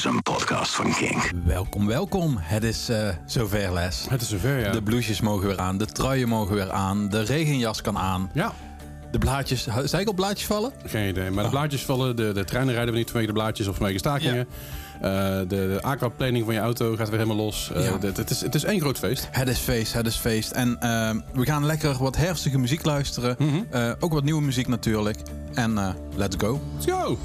is een podcast van Kink. Welkom, welkom. Het is eh, zover, Les. Het is zover, ja. De blouses mogen weer aan, de truien mogen weer aan, de regenjas kan aan. Ja, De blaadjes, zei ik op blaadjes vallen? geen idee. Maar de blaadjes vallen, de, de treinen rijden we niet vanwege de blaadjes of vanwege stakingen. Eh, de, de aquaplaning van je auto gaat weer helemaal los. Eh, Ja. de- het, is, het is één groot feest. Het is feest, het is feest. En we gaan lekker wat herfstige muziek luisteren. Eh, ook wat nieuwe muziek natuurlijk. En eh, let's go. Let's go!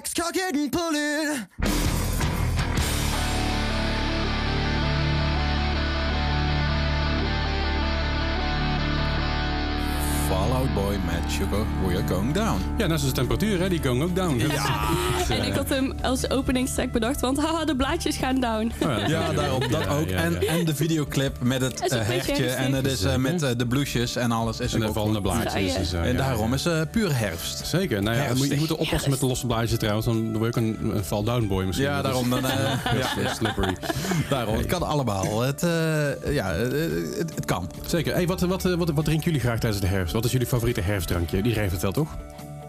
Complex, cock it and pull it. Boy met Sugar, We're Going Down. Ja, net als de temperatuur, hè, die going ook down. Ja, En ik had hem als openingstrack bedacht, want haha, de blaadjes gaan down. Ja, daarom, dat ook. En, en de videoclip met het ook eh, hertje. En het is eh, met eh, de blouses en alles. Is En ook de vallende blaadjes. Ja, ja. dus, eh, En daarom is uh, puur herfst. Zeker. Nou ja, je moet, je Herfstig. moet er oppassen met de losse blaadjes trouwens. Dan word je ook een, een fall down boy misschien. Ja, daarom. Dan, eh, ja, ja, slippery. daarom. Het kan allemaal. Het, eh, ja, het, het kan. Zeker. Hey, wat, wat, wat, wat drinken jullie graag tijdens de herfst? Wat is jullie favoriete herfstdrank? herfstdrankje. Die heeft het wel, toch?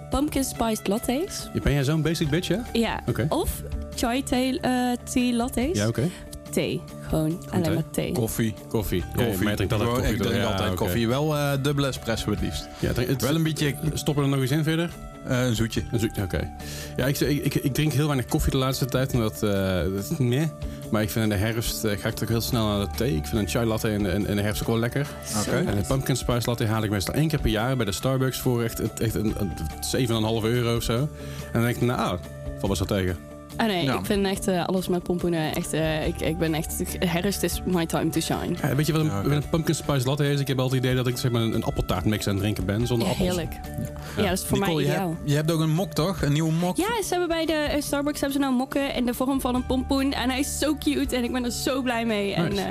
Pumpkin spiced lattes. Ben jij zo'n basic bitch, ja? Ja. Oké. Of chai thee, eh, tea lattes. Ja, oké. Thee. Gewoon alleen thee. maar thee. Koffie. Koffie. Koffie. altijd ik drink Ja, altijd koffie. Wel eh dubbele espresso het liefst. Ja, drink- het, Wel een beetje Stoppen we er nog eens in verder? eh, een zoetje. Een zoek- Oké. Ja, ik, ik, ik, drink heel weinig koffie de laatste tijd. Omdat, eh dat is meh. Maar ik vind in de herfst ga ik toch heel snel naar de thee. Ik vind een chai latte in, in, in de herfst ook wel lekker. Oké. En een pumpkin spice latte haal ik meestal één keer per jaar bij de Starbucks voor echt, echt een, een 7,5 euro of zo. En dan denk ik, nou, valt best wel tegen. Ah nee, Ja. ik vind echt eh, alles met pompoenen echt... eh, ik, ik ben echt... Herfst is my time to shine. Ja, weet je wat een, wat een pumpkin spice latte is? Ik heb altijd het idee dat ik zeg maar, een, een appeltaartmix aan het drinken ben zonder appels. heerlijk. Ja, dat is voor Nicole, mij je ideaal. hebt, je hebt ook een mok toch? Een nieuwe mok? Ja, ze hebben bij de eh, Starbucks hebben ze nou mokken in de vorm van een pompoen. En hij is zo cute en ik ben er zo blij mee. Nice. eh,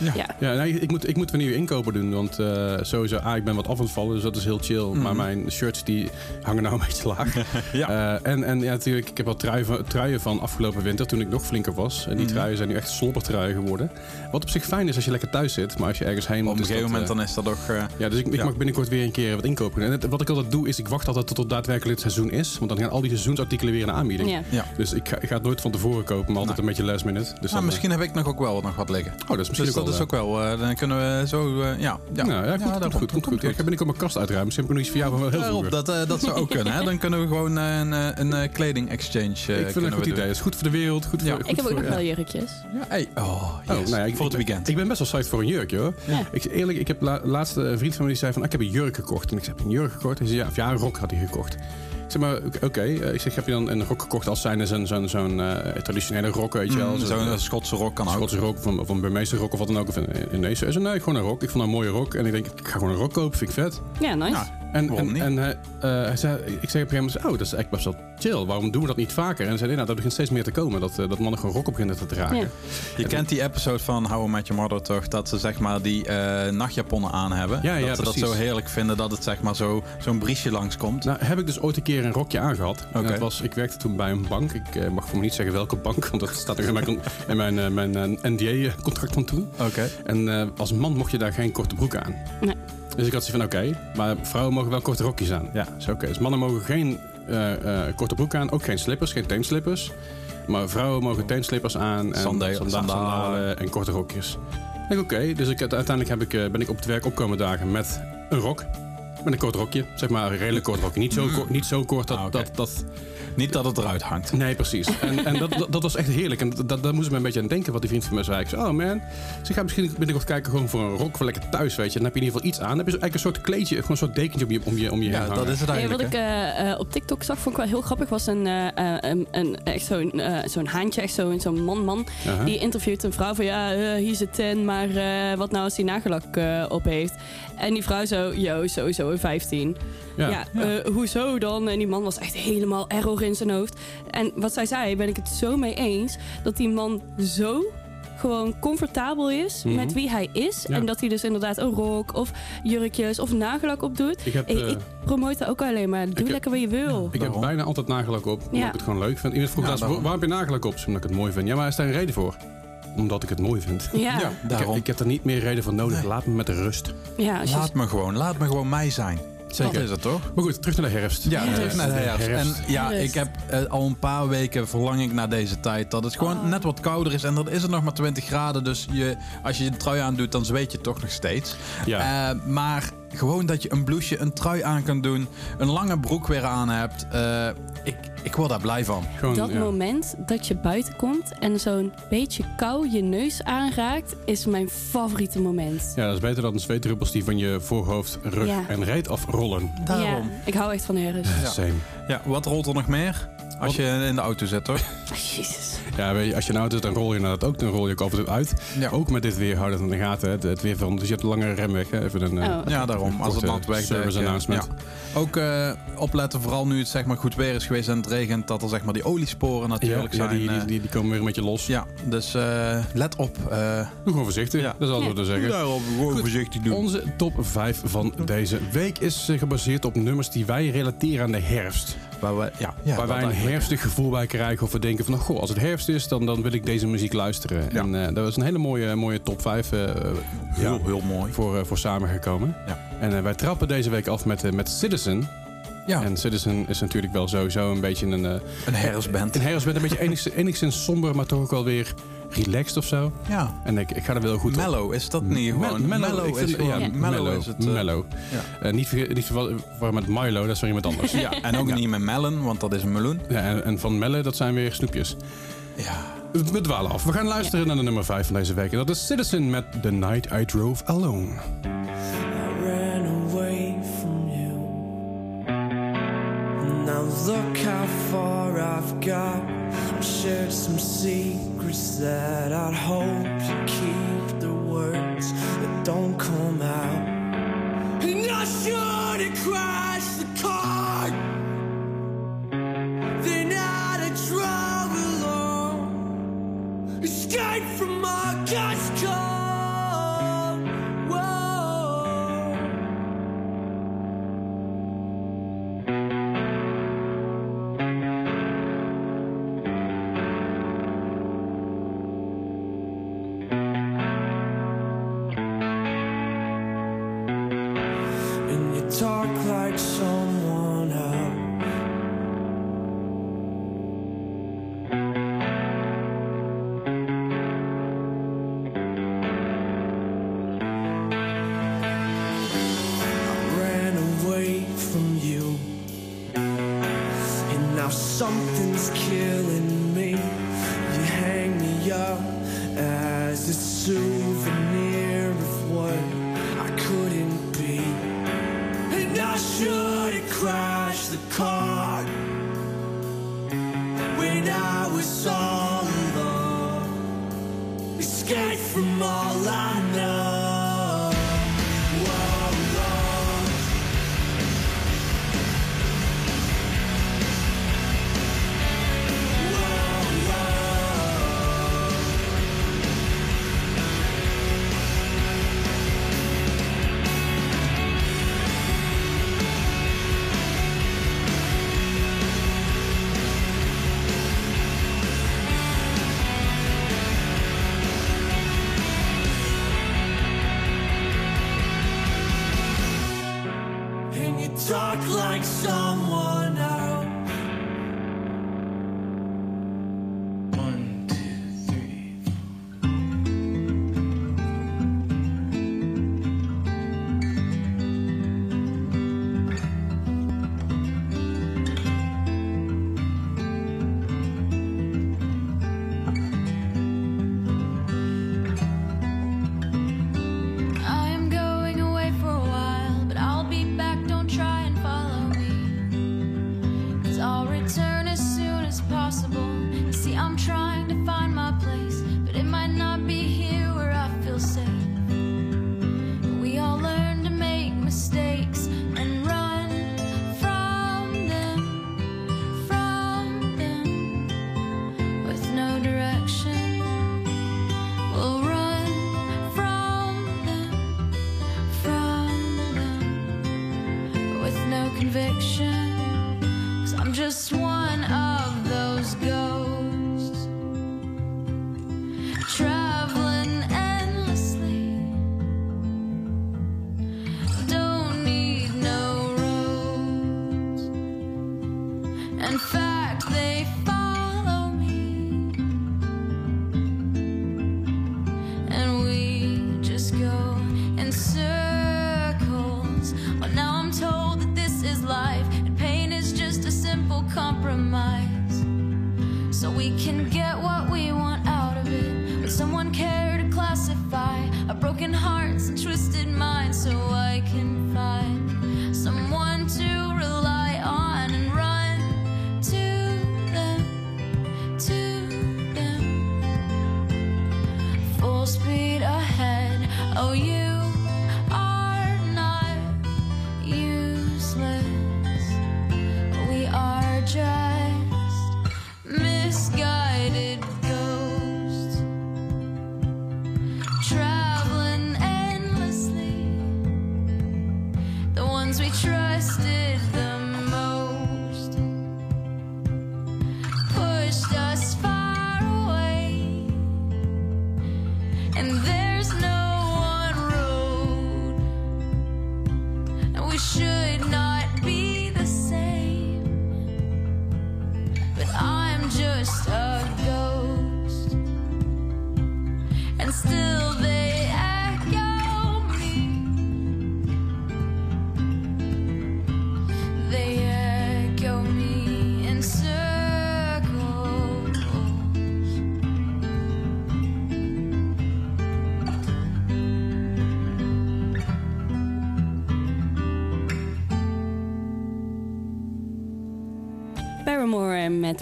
Ja. ja. Ja, nee, ik, moet, ik moet weer nieuwe inkopen doen. Want eh, sowieso, ah, ik ben wat af aan het vallen, dus dat is heel chill. Mhm. Maar mijn shirts die hangen nou een beetje laag. Ja. Eh, en, en ja, natuurlijk, ik heb wel truien van, truien van afgelopen winter toen ik nog flinker was. En die Mhm. truien zijn nu echt slobbertruien geworden. Wat op zich fijn is als je lekker thuis zit. Maar als je ergens heen moet... Op een gegeven dat, moment eh, dan is dat toch... eh, ja, dus ik, ik Ja. mag binnenkort weer een keer wat inkopen. En het- wat ik altijd doe, is ik wacht altijd tot het daadwerkelijk het seizoen is. Want dan gaan al die seizoensartikelen weer in de aanbieding. Ja. ja. Dus ik ga, ik ga het nooit van tevoren kopen, maar altijd Nee. een beetje last minute. Dus Nou, dan, misschien heb ik nog ook wel nog wat liggen. oh, dat is misschien Dus ook dat wel, is ook wel... eh, dan kunnen we zo... eh, ja, ja. Ja, ja, goed, goed, goed, goed, goed. Ja, ik binnenkort mijn kast uitruimen. Heb ik iets voor jou van wel heel vroeger. dat, eh, dat zou ook kunnen. Hè? Dan kunnen we gewoon een, een kleding exchange ik vind het een goed idee. Het is goed voor de wereld. Goed Ja. voor, goed Ik heb ook nog ja. wel jurkjes. Ja, hey. Oh, yes. Oh, nou ja, ik, voor het ik- weekend. Ik ben best wel psyched voor een jurk, joh. Ja. Ik, eerlijk, ik heb la, laatst een vriend van me die zei van, ah, ik heb een jurk gekocht. En ik zei, heb een jurk gekocht? Hij zei, ja, of ja, een rok had hij gekocht. Zeg maar, oké. Eh, Ik zeg, heb je dan een rok gekocht als zijnde zo'n zo'n zo'n eh, traditionele rok, weet je wel? Mm, Zo'n, eh, Schotse rok kan ook. Schotse rok of een, of een Burmeese rok of wat dan ook. Of een Indonesische. Nee, gewoon een rok. Ik vond dat een mooie rok. En ik denk, ik ga gewoon een rok kopen, vind ik vet. Ja, nice. Ja, En, en, en hij, eh, hij zei, ik zei op een gegeven moment, oh, dat is eigenlijk best wel chill. Waarom doen we dat niet vaker? En hij zei, nou, dat begint steeds meer te komen. Dat, eh, dat mannen gewoon rokken beginnen te dragen. Ja. Je kent die episode van How I Met Your Mother toch? Dat ze zeg maar die eh, nachtjaponnen aan hebben. Ja, ja, dat ze dat precies. zo heerlijk vinden dat het zeg maar zo, zo'n briesje langskomt. Nou, heb ik dus ooit een keer een rokje aangehad. Oké. dat was, ik werkte toen bij een bank. Ik eh, mag voor me niet zeggen welke bank, want dat staat ook in mijn, in mijn, eh, mijn NDA-contract van toen. Oké. En eh, als man mocht je daar geen korte broek aan. Nee. Dus ik had zoiets van, oké, maar vrouwen mogen wel korte rokjes aan. Ja, is oké. Dus mannen mogen geen eh, eh, korte broek aan, ook geen slippers, geen teenslippers. Maar vrouwen mogen teenslippers aan en Sanda- sanda- sandalen. sandalen en korte rokjes. Ik denk, oké, dus ik, uiteindelijk heb ik, eh, ben ik op het werk opkomen dagen met een rok. Met een kort rokje, zeg maar een redelijk kort rokje. Niet zo, kort, niet zo kort dat, Ah, dat, dat... Niet dat het eruit hangt. Nee, precies. En, en dat, dat, dat was echt heerlijk. En dat, dat moest ik me een beetje aan denken wat die vriend van mij zei. Ik zei, oh man, ze gaan misschien binnenkort kijken gewoon voor een rok voor lekker thuis, weet je. Dan heb je in ieder geval iets aan. Dan heb je zo eigenlijk een soort kleedje, gewoon een soort dekentje om je, om je, om je heen Ja, dat is het eigenlijk. wat ik eh, eh, op TikTok zag, vond ik wel heel grappig. Was een, eh, eh, een, een, echt zo'n eh, zo'n haantje, echt zo'n zo'n man-man. Die interviewt een vrouw van ja, hier zit ten, maar eh, wat nou als hij nagellak eh, op heeft? En die vrouw zo, yo, sowieso een 15. Ja, Ja. eh, hoezo dan? En die man was echt helemaal error in zijn hoofd. En wat zij zei, ben ik het zo mee eens, dat die man zo gewoon comfortabel is Mhm. met wie hij is. Ja. En dat hij dus inderdaad een rok of jurkjes of nagellak op doet. Ik heb, Hey, eh, ik promote dat ook alleen maar. Doe heb- lekker wat je wil. ik heb bijna altijd nagellak op, omdat Ja. ik het gewoon leuk vind. Iemand vroeg Ja, laatst, daarom. waarom heb je nagellak op? Omdat ik het mooi vind. Ja, maar is daar een reden voor? Omdat ik het mooi vind. Ja, Ja, ja. Ik, heb- daarom. ik heb er niet meer reden voor nodig. Nee. Laat me met de rust. je- Laat me gewoon. Laat me gewoon mij zijn. Zeker. Dat is het toch? Maar goed, terug naar de herfst. Ja, Herfst. terug naar de herfst. Herfst. En ja, Herfst. ik heb eh, al een paar weken verlang ik naar deze tijd. Dat het gewoon Oh. net wat kouder is. En dan is het nog maar 20 graden. Dus je, als je een trui aandoet, dan zweet je toch nog steeds. Ja. Eh, maar gewoon dat je een blouseje, een trui aan kan doen. Een lange broek weer aan hebt. eh, ik, ik word daar blij van. Gewoon, dat ja. moment dat je buiten komt en zo'n beetje kou je neus aanraakt, is mijn favoriete moment. Ja, dat is beter dan de zweetdruppels die van je voorhoofd, rug Ja. en reet afrollen. Daarom. Ja, ik hou echt van herfst. Ja. Same. Ja, wat rolt er nog meer? Als je in de auto zit, toch? Jezus. Ja, weet je, als je nou doet, dan rol je inderdaad ook, dan rol je ook af en toe uit. Ja. Ook met dit weer houden het in de gaten. hè. Het, het weer van, dus je hebt een lange remweg. Hè. Even een, eh, Oh. Ja, daarom. Als het nat weg service announcement. Ook eh, opletten, vooral nu het zeg maar goed weer is geweest en het regent, dat er zeg maar die oliesporen Ja, natuurlijk ja, zijn. die, die, eh, die, die komen weer een beetje los. ja, dus eh, let op. eh Doe gewoon voorzichtig. Ja. Dat is alles wat we zeggen. daarop gewoon Goed. voorzichtig doen. Onze top 5 van deze week is gebaseerd op nummers die wij relateren aan de herfst. Waar, we, ja, ja, waar wij een herfstig gevoel bij krijgen. Of we denken van, nou, goh, als het herfst is, dan, dan wil ik deze muziek luisteren. Ja. En eh dat was een hele mooie, mooie top 5 eh, Heel, ja, heel mooi. voor, eh, voor samengekomen. Ja. En wij trappen deze week af met, met Citizen. Ja, En Citizen is natuurlijk wel sowieso een beetje een... een herfstband. een herfstband, een beetje enigszins, enigszins somber, maar toch ook wel weer relaxed of zo. Ja. En ik, ik ga er wel goed op. Mellow, is dat niet gewoon? mellow, ik vind is het- ja, mellow, mellow is het... eh, mellow. ja. Eh, niet niet verwarren met Milo, dat is weer iemand anders. Ja, en ook niet met melon, want dat is een meloen. Ja, en, en van Melle, dat zijn weer snoepjes. Ja. We dwalen af. We gaan luisteren naar de nummer 5 van deze week. En dat is Citizen met The Night I Drove Alone. I ran away from you. Now look how far I've got. Shared some secrets that I'd hope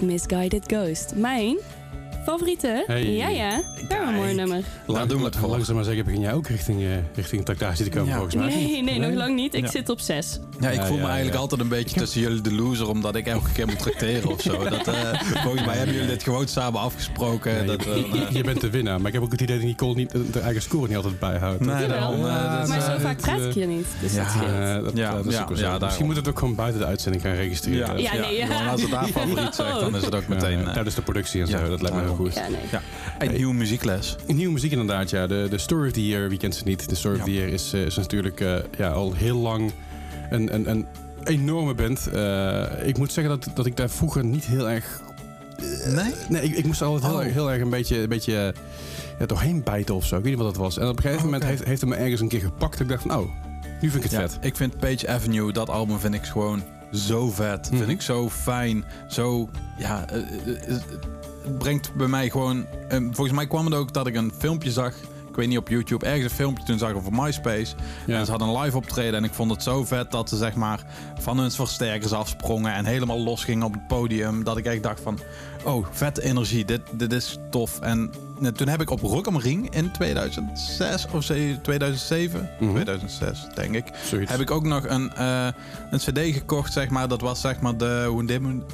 met Misguided Ghost. Mijn favoriete, Hey. ja ja, Paramore nummer. Daar doen we het voor. Langzaam maar zeggen begin jij ook richting, eh richting tractatie te komen Ja. volgens mij. Nee, nee, nog lang niet. Ik Ja. zit op 6. Ja, ik Ja, voel ja, me eigenlijk ja. altijd een beetje tussen jullie de loser, omdat ik elke keer moet tracteren of zo. Dat, eh, volgens mij hebben jullie dit gewoon samen afgesproken. Nee, dat, je, eh, je- je bent de winnaar, maar ik heb ook het idee dat Nicole niet, de eigen score niet altijd bijhoudt. Nee, daarom, eh, maar zo vaak praat ik hier niet, dus ja, dat scheelt. Dat, Ja, ja, dat is ja, ook wel ja, zo. daarom. Misschien moet het ook gewoon buiten de uitzending gaan registreren. Ja, nee, ja. als het daar favoriet zegt, dan is het ook meteen... Tijdens de productie en zo, ja, dat lijkt me heel goed. Ja, nee. Een nieuwe muziekles. Nieuwe muziek inderdaad, ja. De, de Story of the Year, wie kent ze niet? De Story of the Year is, eh, is natuurlijk eh, ja, al heel lang een, een, een enorme band. Eh, ik moet zeggen dat, dat ik daar vroeger niet heel erg... Nee? Nee, ik, ik moest altijd heel, Oh. erg, heel erg een beetje, een beetje eh, ja, doorheen bijten of zo. Ik weet niet wat dat was. En op een gegeven Oh, moment heeft, heeft het me ergens een keer gepakt. Dat ik dacht van, oh, nu vind ik het Ja, vet. ik vind Page Avenue, dat album vind ik gewoon zo vet. Mhm. Vind ik zo fijn. Zo, ja, eh, eh, eh, het brengt bij mij gewoon... eh, volgens mij kwam het ook dat ik een filmpje zag... Ik weet niet op YouTube, ergens een filmpje toen zag over MySpace. Ja. En ze hadden een live optreden en ik vond het zo vet dat ze zeg maar van hun versterkers afsprongen en helemaal los gingen op het podium. Dat ik echt dacht van, oh, vette energie, dit, dit is tof. En toen heb ik op Rock am Ring in 2006 of ze- 2007, Mhm. 2006 denk ik, Zoiets. heb ik ook nog een, eh, een cd gekocht, zeg maar. Dat was zeg maar de, hoe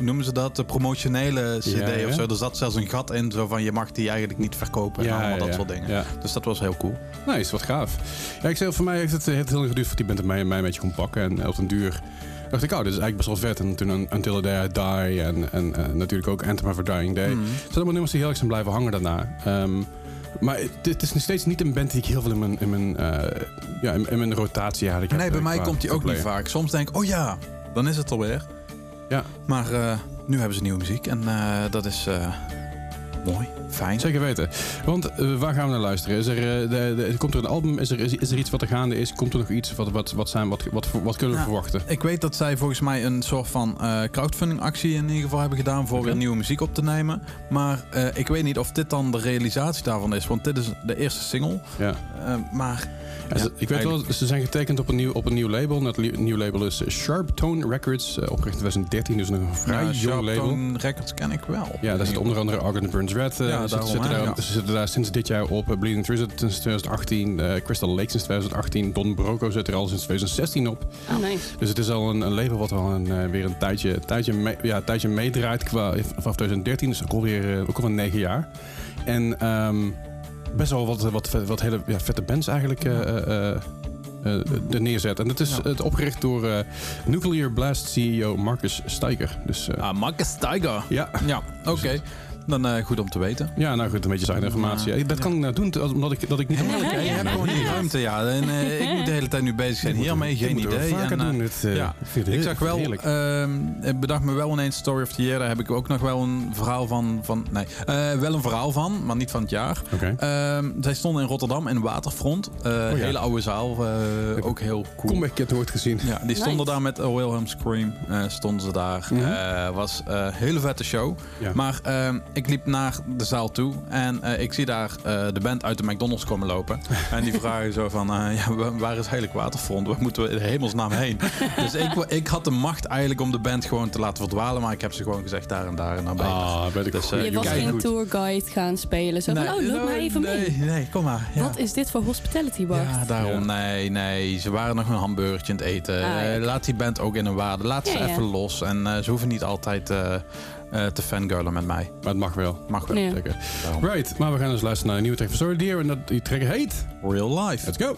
noemen ze dat? De promotionele cd Ja, ja. of zo. Er zat zelfs een gat in, zo van je mag die eigenlijk niet verkopen en allemaal dat soort dingen. Ja. Dus dat was heel cool. Nee, is wat gaaf. Ja, ik zeg, voor mij heeft het, heel lang geduurd voordat die band mij, mij een beetje kon pakken. En op een duur dacht ik, oh, dit is eigenlijk best wel vet. En toen een- Until the Day I Die en, en natuurlijk ook Anthem of a Dying Day. Mhm. Het zijn allemaal nummers die heel erg zijn blijven hangen daarna. Ehm, maar het, is nog steeds niet een band die ik heel veel in mijn, in mijn, eh, ja, in, in mijn rotatie eigenlijk heb. Nee, bij eh, mij komt die ook niet vaak. Soms denk ik, oh ja, dan is het alweer. Ja. Maar eh, nu hebben ze nieuwe muziek en dat is mooi, fijn. Zeker weten. Want eh, waar gaan we naar luisteren? Is er, eh, de, de, komt er een album? Is er, is, is er iets wat er gaande is? Komt er nog iets? Wat, wat, wat, zijn, wat, wat, wat kunnen we Nou, verwachten? Ik weet dat zij volgens mij een soort van eh, crowdfunding actie in ieder geval hebben gedaan voor weer nieuwe muziek op te nemen. Maar ik weet niet of dit dan de realisatie daarvan is, want dit is de eerste single. Ja. Maar Ja, ik weet wel, ze zijn getekend op een nieuw, op een nieuw label. Dat nieuw label is Sharp Tone Records, opgericht in 2013, dus nog een vrij ja, jong Sharp label. Tone Records ken ik wel. Ja, daar zit onder andere Argon Burns Red. eh, Ja, daarom, zitten, daar, ja. ze zitten daar sinds dit jaar op. Eh, Bleeding Through zit sinds 2018. eh, Crystal Lake sinds 2018. Don Broco zit er al sinds 2016 op. Oh, nice. Dus het is al een, een label wat al een, eh, weer een tijdje, tijdje, mee, ja, tijdje meedraait qua, vanaf 2013. Dus ook alweer, ook alweer negen jaar. En ehm, best wel wat, wat, wat hele ja, vette bands eigenlijk eh, eh, eh, eh, er neerzet. En het is Ja. het opgericht door eh, Nuclear Blast CEO Marcus Steiger. Dus eh, Ah, Marcus Tiger. ja. Ja, oké. Dan eh, goed om te weten. ja, nou goed, een beetje zijn informatie. Ja, dat kan ik nou doen, omdat ik, dat ik niet... Ja, je hebt gewoon die ruimte, ja. En, eh, ik moet de hele tijd nu bezig zijn hiermee, geen idee. vaker En, doen. Het, eh, ja. ik Ik zag wel, heerlijk. ehm, ik bedacht me wel ineens Story of the Year. Daar heb ik ook nog wel een verhaal van. van nee, eh, wel een verhaal van, maar niet van het jaar. Oké. Ehm, zij stonden in Rotterdam in Waterfront. Eh, Oh ja. Hele oude zaal, eh, ook heel cool. Kom, ik heb het nooit gezien. Ja, die stonden Nice. daar met A Wilhelm Scream. eh, stonden ze daar. Eh, was een hele vette show. Ja. Maar ehm, ik liep naar de zaal toe en eh, ik zie daar eh, de band uit de McDonald's komen lopen. en die vragen zo van, eh, ja, wa- waar is eigenlijk Waterfront? Waar moeten we in hemelsnaam heen? dus ik, ik had de macht eigenlijk om de band gewoon te laten verdwalen. Maar ik heb ze gewoon gezegd daar en daar en dan ben ik. Ah, ben ik Dus, Je was geen tourguide gaan spelen. Zo van, Nee, oh, loop maar even mee. Nee, nee, kom maar. Ja. Wat is dit voor hospitality, Bart? Ja, daarom. Nee, nee. Ze waren nog een hamburgertje aan het eten. Ah, ja. Laat die band ook in een waarde. Laat ze even los. En eh, ze hoeven niet altijd eh, eh, te fangirlen met mij. Maar het mag wel. Mag wel. Ja. Zeker. Daarom. Right, maar we gaan dus luisteren naar een nieuwe track van Story Deer. En dat, die track heet... Real life. Let's go!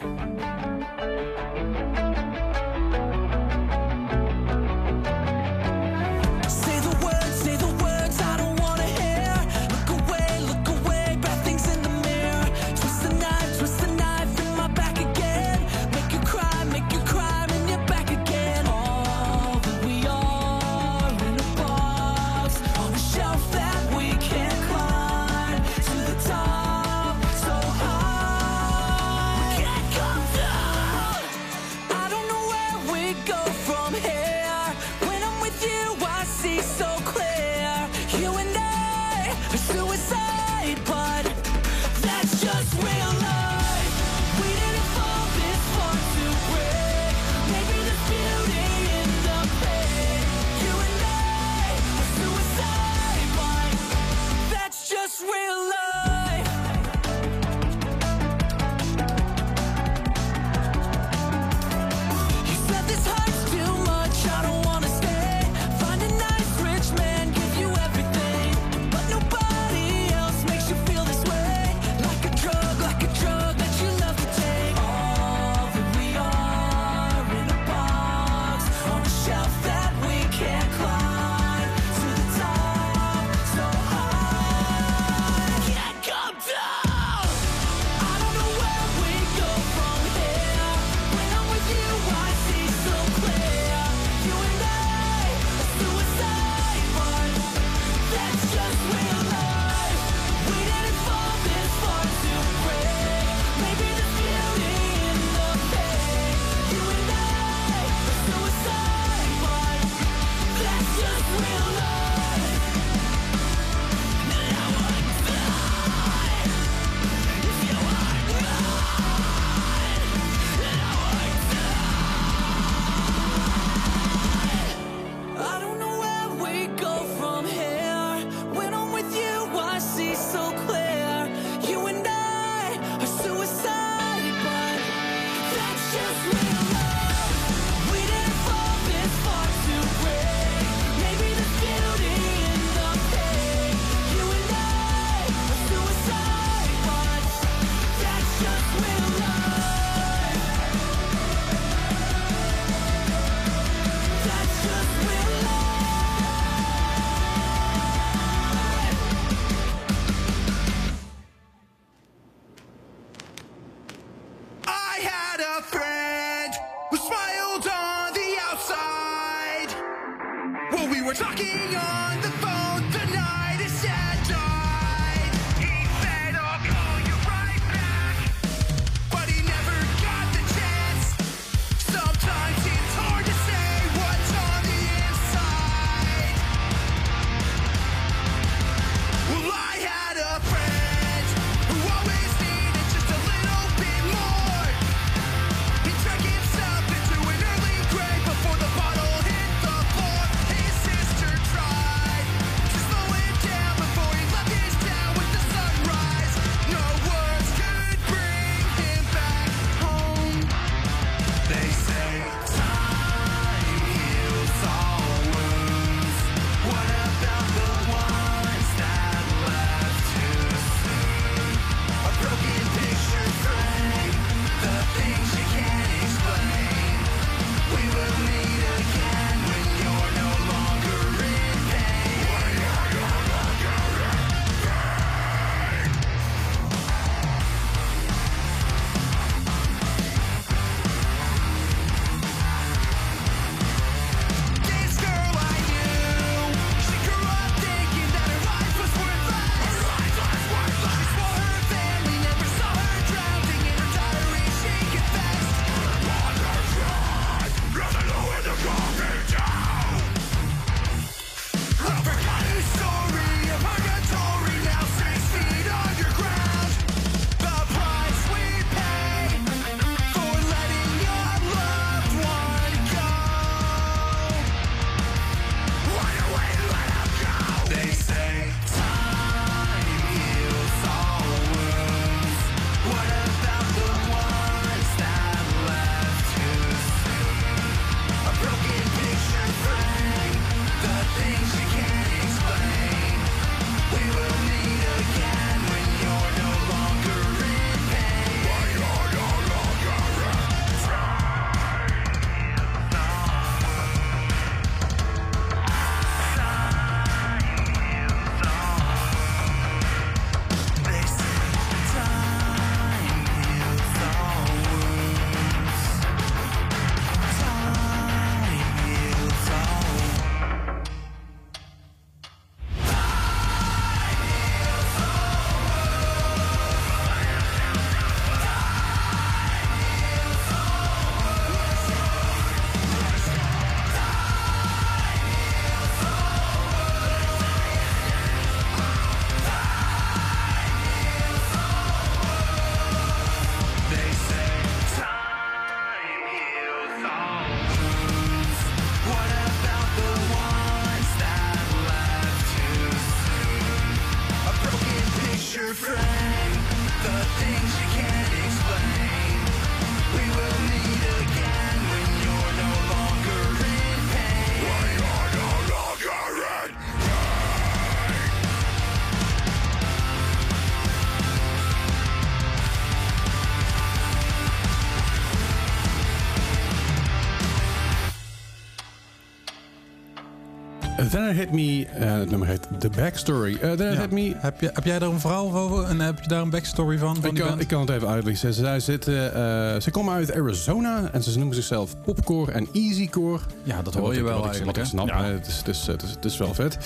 Then It Hit Me, eh, het nummer heet The Backstory. Then Ja. Hit Me, Heb, je, heb jij daar een verhaal over en heb je daar een backstory van? van Ik kan, ik kan het even uitleggen. Ze, zij zitten, eh, ze komen uit Arizona en ze noemen zichzelf popcore en easycore. ja, dat hoor je wel wat eigenlijk. Ik snap, Ja. het, is, het, is, het, is, het is wel vet.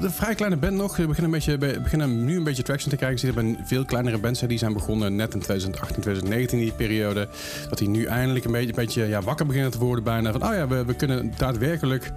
De vrij kleine band nog. Ze beginnen, een beetje, be- beginnen nu een beetje traction te krijgen. Ze hebben veel kleinere bands die zijn begonnen net in 2018, 2019, die periode. Dat die nu eindelijk een beetje, een beetje ja, wakker beginnen te worden bijna. Van, oh ja, we, we kunnen daadwerkelijk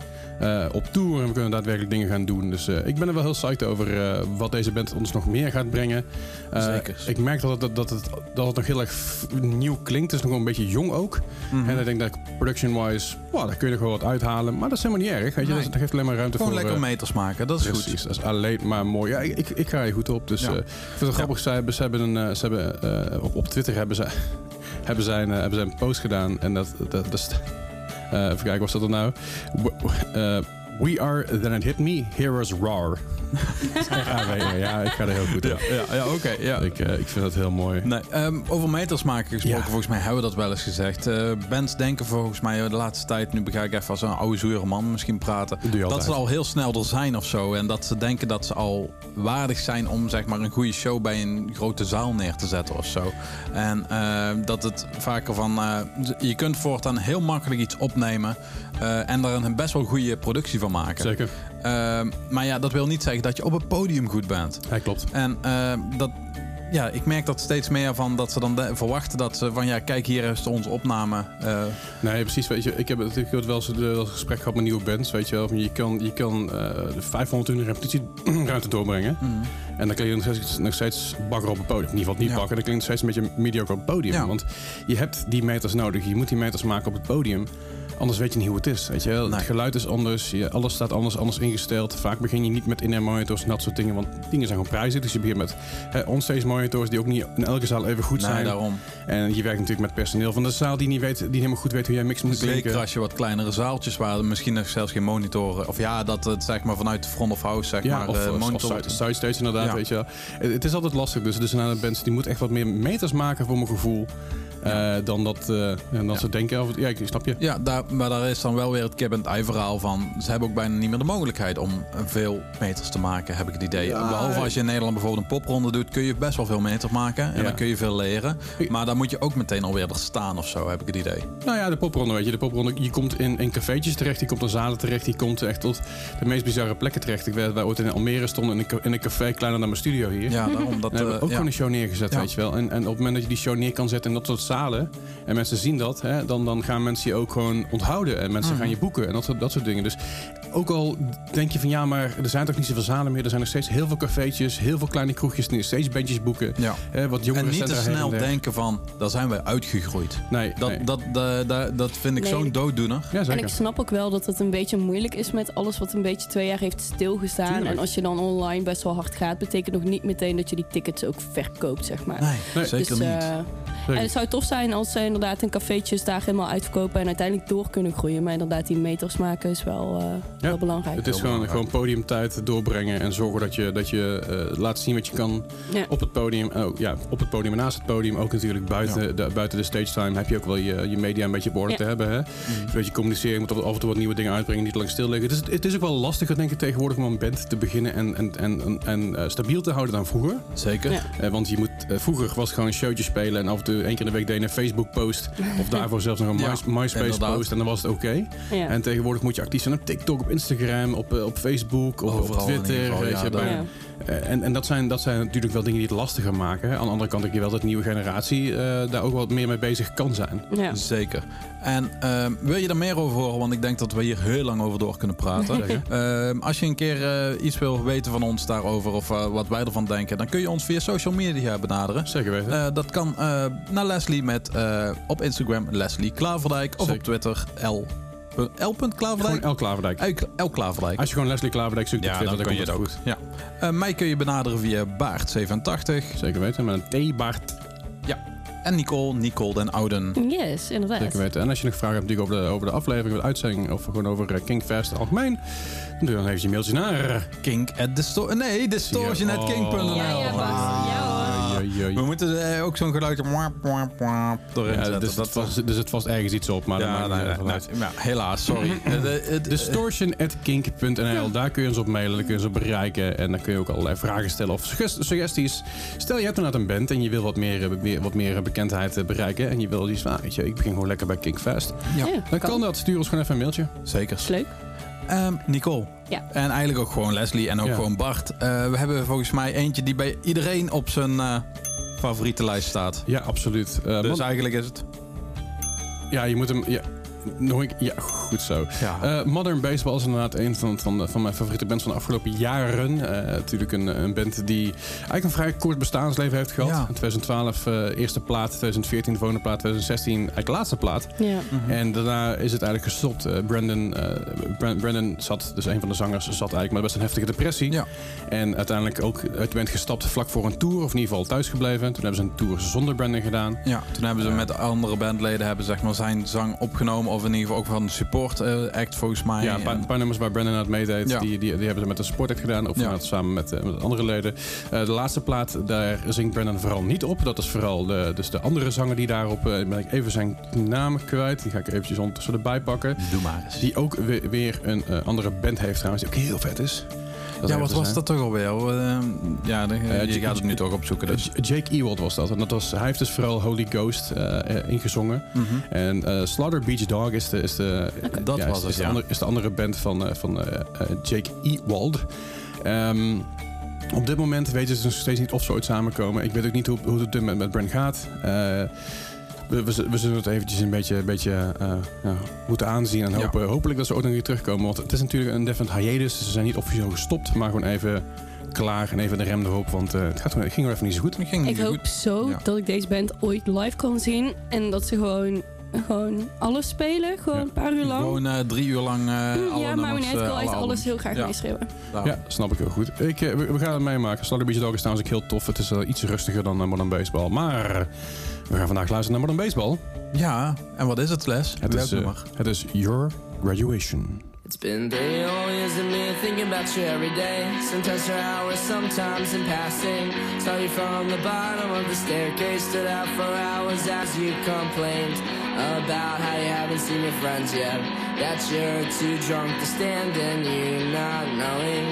op tour en we kunnen daadwerkelijk dingen gaan doen. Dus eh, ik ben er wel heel psyched over eh, wat deze band ons nog meer gaat brengen. Eh, Zeker. Ik merk dat het, dat, dat, het, dat het nog heel erg nieuw klinkt. Het is nog wel een beetje jong ook. Mhm. En ik denk dat production-wise, wow, daar kun je nog wel wat uithalen. Maar dat is helemaal niet erg. Weet je? Nee. Dat, dat geeft alleen maar ruimte Gewoon voor... lekker meters maken, dat is Precies, goed. dat is alleen maar mooi. Ja, ik, ik, ik ga je goed op. Dus Ja. ik vind het grappig. Ze hebben, ze hebben, een, ze hebben op, op Twitter hebben ze, hebben, zij een, hebben zij een post gedaan. En dat, dat, dat is... eh, even kijken, wat staat er nou? We are, then it hit me, heroes roar. R-A-W-R. ja, ik ga er heel goed Ja, op. ja, ja oké. ja. Ik, eh, ik vind dat heel mooi. Nee, ehm, over meters maken gesproken, Ja. volgens mij hebben we dat wel eens gezegd. Eh bands denken volgens mij de laatste tijd, nu ga ik even als een oude zure man misschien praten, dat ze al heel snel er zijn of zo. En dat ze denken dat ze al waardig zijn om zeg maar een goede show bij een grote zaal neer te zetten of zo. En eh, dat het vaker van, eh, je kunt voortaan heel makkelijk iets opnemen eh, en daar een best wel goede productie van maken. Zeker. Ehm, maar ja, dat wil niet zeggen dat je op het podium goed bent. Ja, klopt. En ehm, dat, ja, ik merk dat steeds meer van dat ze dan de- verwachten dat ze van ja, kijk hier is onze opname. Eh, Nee, precies. Weet je, ik heb natuurlijk wel eens, een gesprek gehad met nieuwe bands. Weet je wel. Je kan, je kan eh, de 500 uur repetitieruimte doorbrengen. mm. En dan klinkt je nog steeds, nog steeds bakker op het podium. In ieder geval niet Ja. bakker. Dan klinkt het steeds een beetje mediocre op het podium. Ja. Want je hebt die meters nodig. Je moet die meters maken op het podium. Anders weet je niet hoe het is. Weet je? Nee. Het geluid is anders. Je, alles staat anders, anders ingesteld. Vaak begin je niet met in-air monitors en dat soort dingen. Want dingen zijn gewoon prijzen. Dus je begint met hè, onstage monitors die ook niet in elke zaal even goed nee, zijn. daarom. En je werkt natuurlijk met personeel van de zaal die niet, weet, die helemaal goed weet hoe jij mix moet klinken. Zeker als je wat kleinere zaaltjes waar er misschien nog zelfs geen monitoren. Of ja, dat het zeg maar vanuit de front of house zeg Ja, maar of, eh, of, of monitor. side, stage inderdaad, Ja. weet je. Het, het is altijd lastig, dus, dus een bands die moet echt wat meer meters maken voor mijn gevoel. Eh, dan dat, eh, dan Ja. ze denken. Of, ja, ik snap je. Ja, daar, maar daar is dan wel weer het kip en ei verhaal van. Ze hebben ook bijna niet meer de mogelijkheid om veel meters te maken, heb ik het idee. Ja. Behalve als je in Nederland bijvoorbeeld een popronde doet, kun je best wel veel meters maken. En Ja. dan kun je veel leren. Maar dan moet je ook meteen alweer er staan of zo, heb ik het idee. Nou ja, de popronde, weet je. De popronde, je komt in, in cafeetjes terecht, je komt in zalen terecht, je komt echt tot de meest bizarre plekken terecht. Ik dat wij ooit in Almere stonden in een, in een café kleiner dan mijn studio hier. Ja, daarom dat... En hebben we eh, ook gewoon een show neergezet, weet je wel. En, en op het moment dat je die show neer kan zetten in dat soort zalen... en mensen zien dat, hè, dan, dan gaan mensen je ook gewoon onthouden. En mensen Mhm. gaan je boeken en dat soort, dat soort dingen. Dus ook al denk je van ja, maar er zijn toch niet zoveel zalen meer. Er zijn nog steeds heel veel cafeetjes, heel veel kleine kroegjes... die nog steeds bandjes boeken. Ja. Hè, wat jongere En niet te snel denken van, daar zijn wij uitgegroeid. Nee, Dat, nee. dat, dat, dat, dat vind ik Nee. zo'n dooddoener. ja, En ik snap ook wel dat het een beetje moeilijk is met alles wat een beetje twee jaar heeft stilgestaan. Tuurlijk. En als je dan online best wel hard gaat, betekent nog niet meteen dat je die tickets ook verkoopt, zeg maar. Nee, Nee. zeker dus, niet. eh, en het zou tof zijn als ze inderdaad een cafeetjes daar helemaal uitverkopen en uiteindelijk door kunnen groeien. Maar inderdaad, die meters maken is wel, eh, wel belangrijk. Het is Heel gewoon, belangrijk. gewoon podiumtijd doorbrengen en zorgen dat je, dat je eh, laat zien wat je kan Ja. op het podium. En ook, ja, op het podium en naast het podium. Ook natuurlijk buiten, de, buiten de stage time heb je ook wel je, je media een beetje op orde Ja. te hebben. Hè? Zodat je communiceren, je moet af en toe wat nieuwe dingen uitbrengen, niet lang stil liggen. Het is, het is ook wel lastiger denk ik tegenwoordig om een band te beginnen en, en, en, en, eh, stabiel te houden dan vroeger. Zeker. Ja. Eh, want je moet, eh, vroeger was het gewoon een showtje spelen en af en toe één keer in de week deed je een Facebook post. Of daarvoor zelfs nog een My- MySpace inderdaad. post en dan was het oké. Ja. En tegenwoordig moet je actief zijn op TikTok, op Instagram, op, eh, op Facebook, op, op Twitter. geval, weet ja, je, dat- bij- Ja. Eh, en en dat, zijn, dat zijn natuurlijk wel dingen die het lastiger maken. hè. Aan de andere kant denk je wel dat de nieuwe generatie eh, daar ook wat meer mee bezig kan zijn. Ja. Zeker. En ehm, wil je er meer over horen? Want ik denk dat we hier heel lang over door kunnen praten. Ehm, als je een keer eh, iets wil weten van ons daarover of wat wij ervan denken, dan kun je ons via social media benaderen. Zeker weten. Eh, dat kan eh, naar Leslie met eh, op Instagram Leslie Klaverdijk of Zeker. op Twitter L. L. Klaverdijk? Gewoon El Klaverdijk. L. L. Klaverdijk. Als je gewoon Leslie Klaverdijk zoekt op Ja, Twitter, dan kun je het ook. Ja. Eh, mij kun je benaderen via Baart87. Zeker weten, met een T-baard. En Nicole, Nicole den Ouden. Yes, inderdaad. Zeker weten. En als je nog vragen hebt natuurlijk over de, over de aflevering, over de uitzending, of gewoon over uh, Kingfest algemeen, dan doe je dan even je mailtje naar. Kink at distor Nee, distortion.king.nl. Ja, ja, Bas. Ja, hoor. Jee, jee, We moeten eh, ook zo'n geluidje mwap, mwap, mwap erin Ja, zetten. dus, dat het vast, er zit vast ergens iets op, maar dat ja, maakt nee, niet nee, zoveel uit. nee. Ja, helaas, sorry. Eh, de- het- Distortion.kink.nl, daar kun je ons op mailen, daar kun je ons op bereiken en dan kun je ook allerlei vragen stellen of suggest- suggesties. Stel je hebt inderdaad een band en je wil wat meer, eh, wat meer bekendheid eh, bereiken en je wil iets van, weet je, ik begin gewoon lekker bij Kinkfest. Ja, Ja, Dan kan dat, stuur ons gewoon even een mailtje. Zeker. Leuk. Ehm, Nicole. Ja. En eigenlijk ook gewoon Leslie en ook Ja. gewoon Bart. Eh, we hebben volgens mij eentje die bij iedereen op zijn eh, favoriete lijst staat. Ja, absoluut. Eh, Dus man- eigenlijk is het... ja, je moet hem... Ja, nog een, ja, goed zo. Ja. Eh, Modern Baseball is inderdaad een van, van, van mijn favoriete bands van de afgelopen jaren. Eh, natuurlijk een, een band die eigenlijk een vrij kort bestaansleven heeft gehad. Ja. In 2012 eh, eerste plaat, 2014 de volgende plaat, 2016 eigenlijk laatste plaat. Ja. En daarna is het eigenlijk gestopt. Brandon, eh, Bran- Brandon zat, dus een van de zangers, zat eigenlijk met best een heftige depressie. Ja. En uiteindelijk ook uit de band gestapt vlak voor een tour, of in ieder geval thuis gebleven. Toen hebben ze een tour zonder Brandon gedaan. Ja, toen hebben ze met de andere bandleden hebben, zeg maar, zijn zang opgenomen. Of in ieder geval ook van een support eh, act volgens mij. Ja, een paar, En- een paar nummers waar Brandon aan het meedeed, Ja. die, die, die hebben ze met de support act gedaan. Of Ja. samen met, eh, met andere leden. Eh, de laatste plaat, daar zingt Brandon vooral niet op. Dat is vooral de, dus de andere zanger die daarop, ben ik even zijn naam kwijt. Die ga ik eventjes ondertussen erbij pakken. Doe maar eens. Die ook weer, weer een andere band heeft trouwens, die ook heel vet is. Ja, wat was zijn. dat toch alweer? Eh, ja, de- je J- gaat het nu toch opzoeken. Dus. Jake Ewald was dat. En dat was, hij heeft dus vooral Holy Ghost eh, eh, ingezongen. Mhm. En Slaughter Beach Dog is de, is de, Dat ja, was is, het, is de ja. andere, is de andere band van, van Jake Ewald. Ehm, op dit moment weten ze nog steeds niet of ze ooit samenkomen. Ik weet ook niet hoe, hoe het met, met Brent gaat. We, we, we zullen het eventjes een beetje, een beetje eh, ja, moeten aanzien. En Ja. hopen, hopelijk dat ze ook nog weer terugkomen. Want het is natuurlijk een definite hiatus. Ze zijn niet officieel gestopt, maar gewoon even klaar en even de rem erop. Want eh, het, gaat, gewoon- het ging er even niet zo goed. Het ging Ik hoop goed. zo Ja. dat ik deze band ooit live kan zien. En dat ze gewoon, gewoon alles spelen. Gewoon Ja. een paar uur lang. Gewoon eh, drie uur lang eh alle ja, maar nummers, wil echt alle alles heel graag Ja. meeschreeuwen. Ja, snap ik heel goed. Ik, we, we gaan het meemaken. Slaughter Beach Dog is trouwens ook heel tof. Het is iets rustiger dan Modern Baseball. Maar we gaan vandaag luisteren naar Modern Baseball. Ja, en wat is het, Les? Het is, Welk eh, het is Your Graduation. It's been three whole years of me thinking about you every day. Sometimes for hours, sometimes in passing. Saw you from the bottom of the staircase, stood out for hours as you complained about how you haven't seen your friends yet. That you're too drunk to stand and you not knowing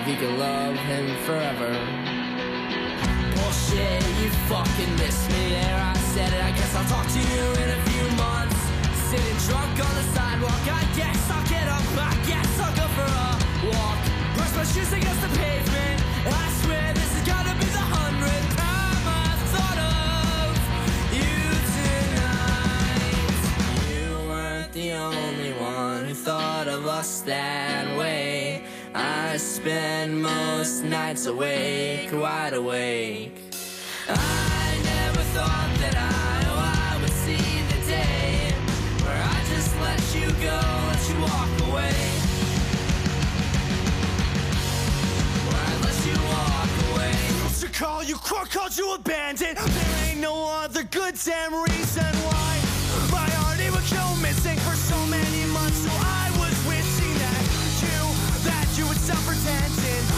if you can love him forever. Bullshit, you fucking missed me there. I said it, I guess I'll talk to you in a few months. Sitting drunk on the sidewalk, I guess I'll get up, I guess I'll go for a walk. Brush my shoes against the pavement, I swear this is gonna be the hundredth time I've thought of you tonight. You weren't the only one who thought of us that way. I spend most nights awake, wide awake. Call you crook, called you abandoned. There ain't no other good damn reason why my would go missing for so many months. So I was wishing that you, that you would stop pretending.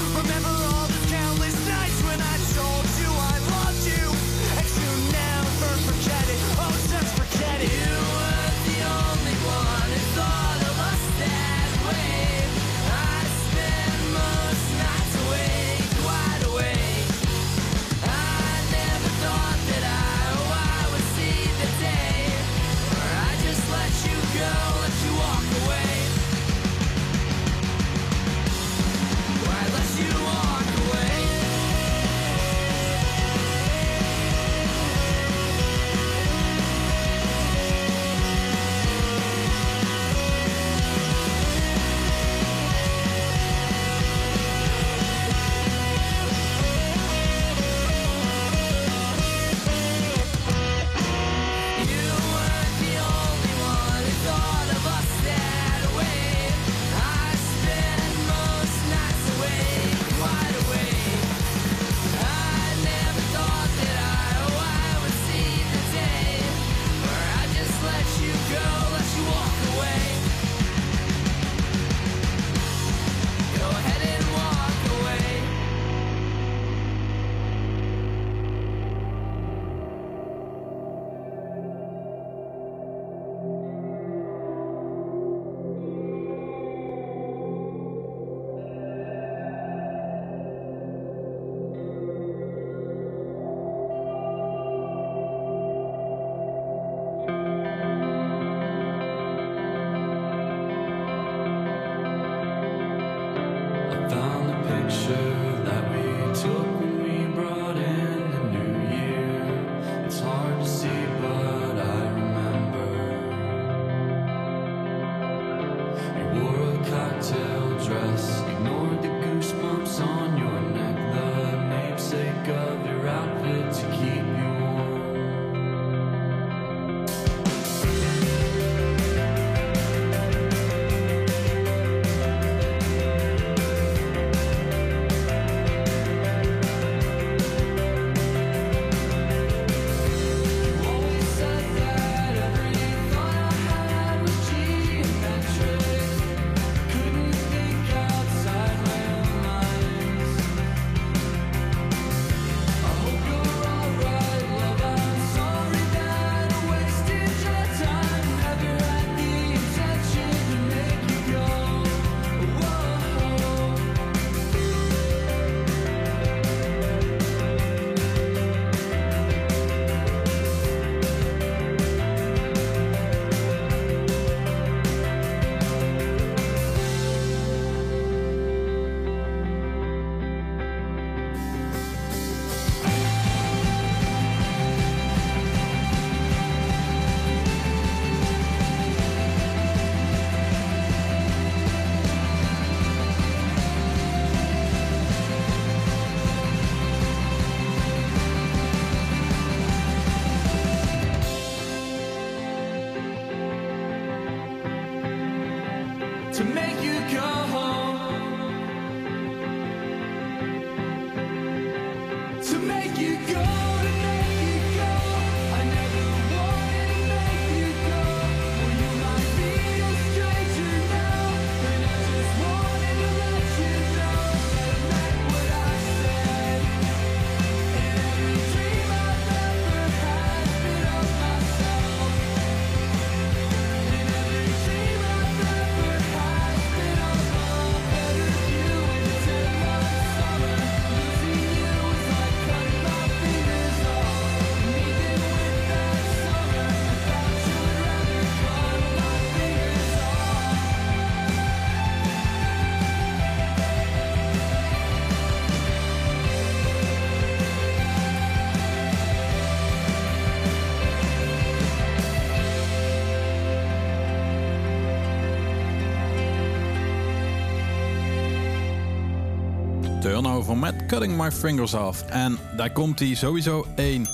Cutting My Fingers Off. En daar komt hij sowieso één,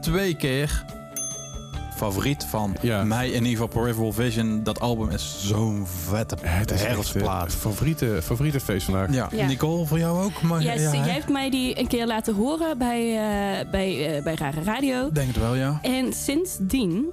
twee keer favoriet van Ja. mij in ieder geval Peripheral Vision. Dat album is zo'n vette Het is echt eh, herfstplaat. favoriete, favoriete feest vandaag. Ja. Ja. Nicole, voor jou ook? Maar, Ja, ja, jij hebt mij die een keer laten horen bij, eh, bij, eh, bij Rare Radio. Denk het wel, ja. En sindsdien,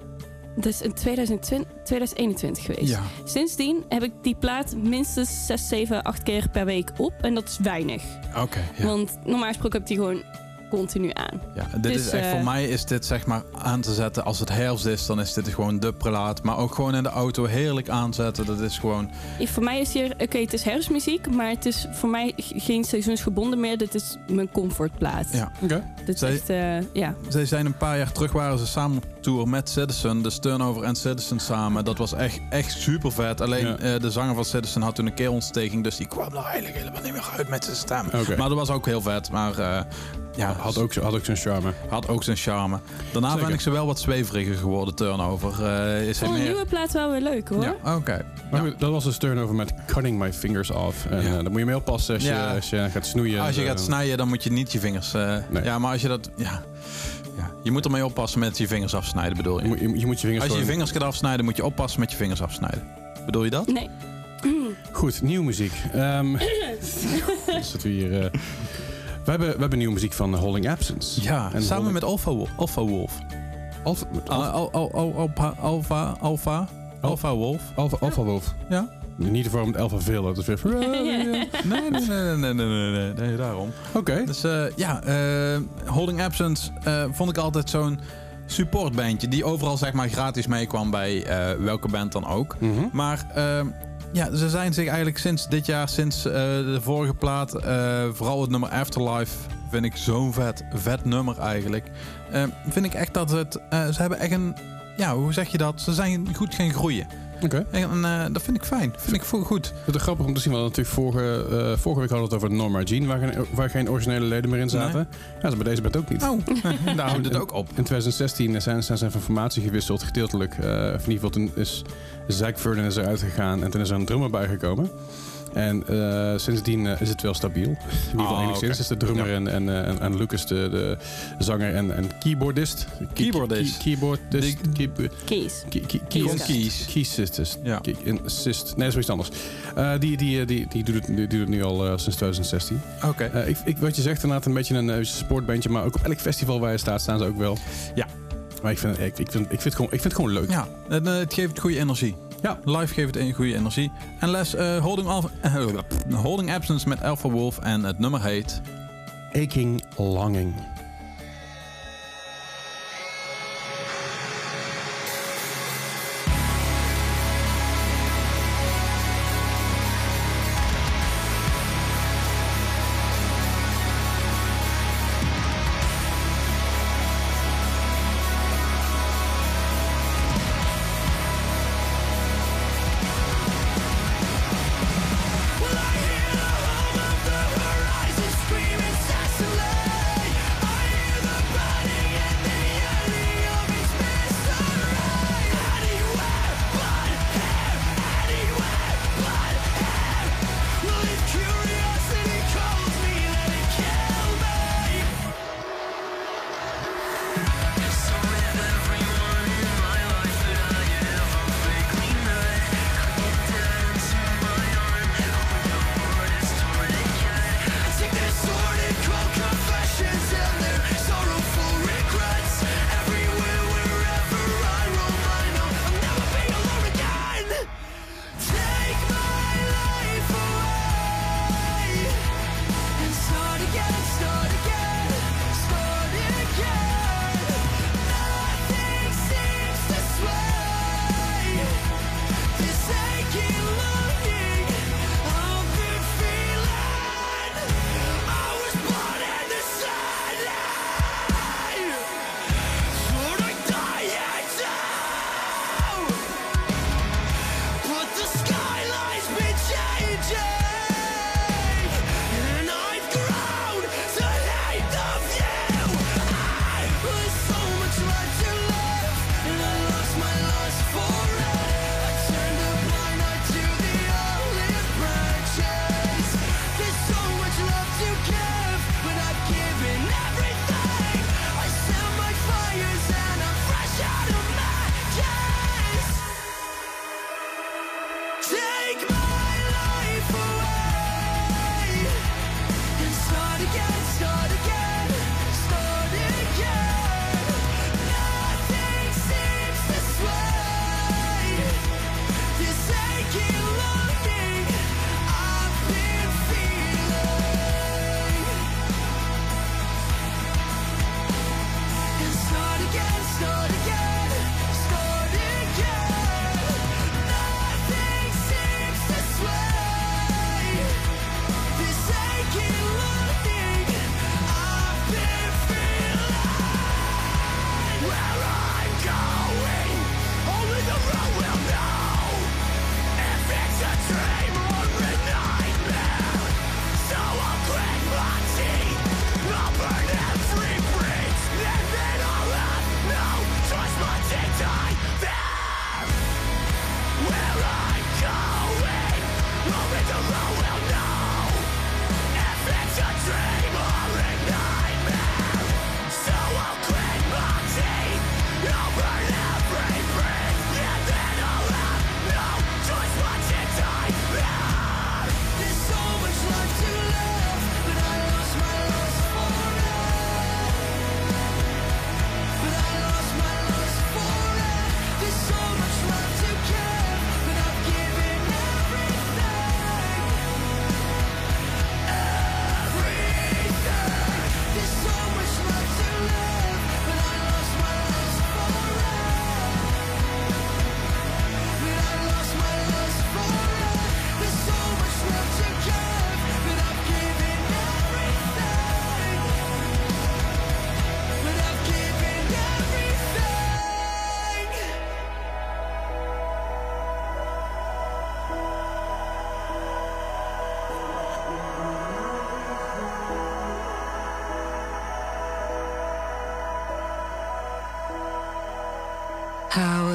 dus in 2020, 2021 geweest. Ja. Sindsdien heb ik die plaat minstens 6, 7, 8 keer per week op. En dat is weinig. Oké, ja. Want normaal gesproken heb ik die gewoon continu aan. Ja, dit Dus, is echt, eh, voor mij is dit zeg maar aan te zetten. Als het herfst is, dan is dit gewoon de prelaat. Maar ook gewoon in de auto heerlijk aanzetten. Dat is gewoon... Ik- Voor mij is hier, oké, het is herfstmuziek, maar het is voor mij geen seizoensgebonden meer. Dit is mijn comfortplaat. Ja. Oké. Dit is echt, eh, ja. Zij zijn een paar jaar terug waren ze samen op tour met Citizen. Dus Turnover en Citizen samen. Dat was echt, echt super vet. Alleen Ja. eh, de zanger van Citizen had toen een keelontsteking. Dus die kwam er eigenlijk helemaal niet meer uit met zijn stem. Oké. Maar dat was ook heel vet. Maar eh, ja, Had ook, had ook zijn charme. had ook zijn charme. Daarna Zeker. ben ik ze wel wat zweveriger geworden, Turnover. Eh, is vond een meer... nieuwe plaat wel weer leuk hoor. Ja, oké. Maar Ja. goed, dat was dus turnover met Cutting My Fingers Off. En Ja. eh, dan moet je mee oppassen als je, Ja. als je gaat snoeien. Als je Eh, gaat snijden, dan moet je niet je vingers... eh, Nee. Ja, maar als je dat... Ja, ja, je moet ermee oppassen met je vingers afsnijden, bedoel Je je? moet je, je, moet je vingers Als je je vingers gaat afsnijden, moet je oppassen met je vingers afsnijden. Bedoel je dat? Nee. Goed, nieuwe muziek. Ehm zitten we hier... eh, we hebben, we hebben nieuwe muziek van Holding Absence. Ja, en samen met Alpha, Wolf. Alpha Wolf. Ah, Alpha, Alpha, Alpha, Wolf. Alpha, Wolf. Ja. Niet ervoor met Alpha Veel, dat is weer... Nee, nee, nee, nee, nee, nee, nee, daarom. Oké. Dus eh, ja, eh, Holding Absence eh, vond ik altijd zo'n supportbandje... die overal zeg maar gratis meekwam bij welke band dan ook. Mhm. Maar ehm, ja, ze zijn zich eigenlijk sinds dit jaar, sinds eh, de vorige plaat, eh, vooral het nummer Afterlife, vind ik zo'n vet, vet nummer eigenlijk. Eh, vind ik echt dat het, ze hebben echt een, ja, hoe zeg je dat? Ze zijn goed gaan groeien. Oké. En eh, dat vind ik fijn, vind ik goed. Het is grappig om te zien, want natuurlijk vorige, eh, vorige week hadden we het over Norma Jean, waar geen, waar geen originele leden meer in zaten. Ja, dat is bij deze band ook niet. Oh, daar houdt het ook op. In 2016 zijn, zijn ze van formatie gewisseld, gedeeltelijk. Eh, in ieder geval toen is Zack Vernon is eruit gegaan en toen is er een drummer bijgekomen. En eh, sindsdien eh, is het wel stabiel. In ieder geval Ah, enigszins oké. is de drummer Ja. en, en, eh, en, en Lucas de, de zanger en, en keyboardist. Keyboardist. Key- keyboardist. Keys. keys- Keys. Keysist. Ja. Key- in- assist. Nee, dat is iets anders. Eh, die, die, die, die, doet het, die doet het nu al eh, sinds 2016. Oké. Eh, ik, ik, wat je zegt, inderdaad een beetje een uh, sportbandje. Maar ook op elk festival waar je staat, staan ze ook wel. Ja. Maar ik vind, ik, ik vind, ik vind, het, gewoon, ik vind het gewoon leuk. Ja, eh, het geeft goede energie. Ja. Live geeft het een goede energie. En Les eh, holding, eh, holding Absence met Alpha Wolf. En het nummer heet... Aching Longing.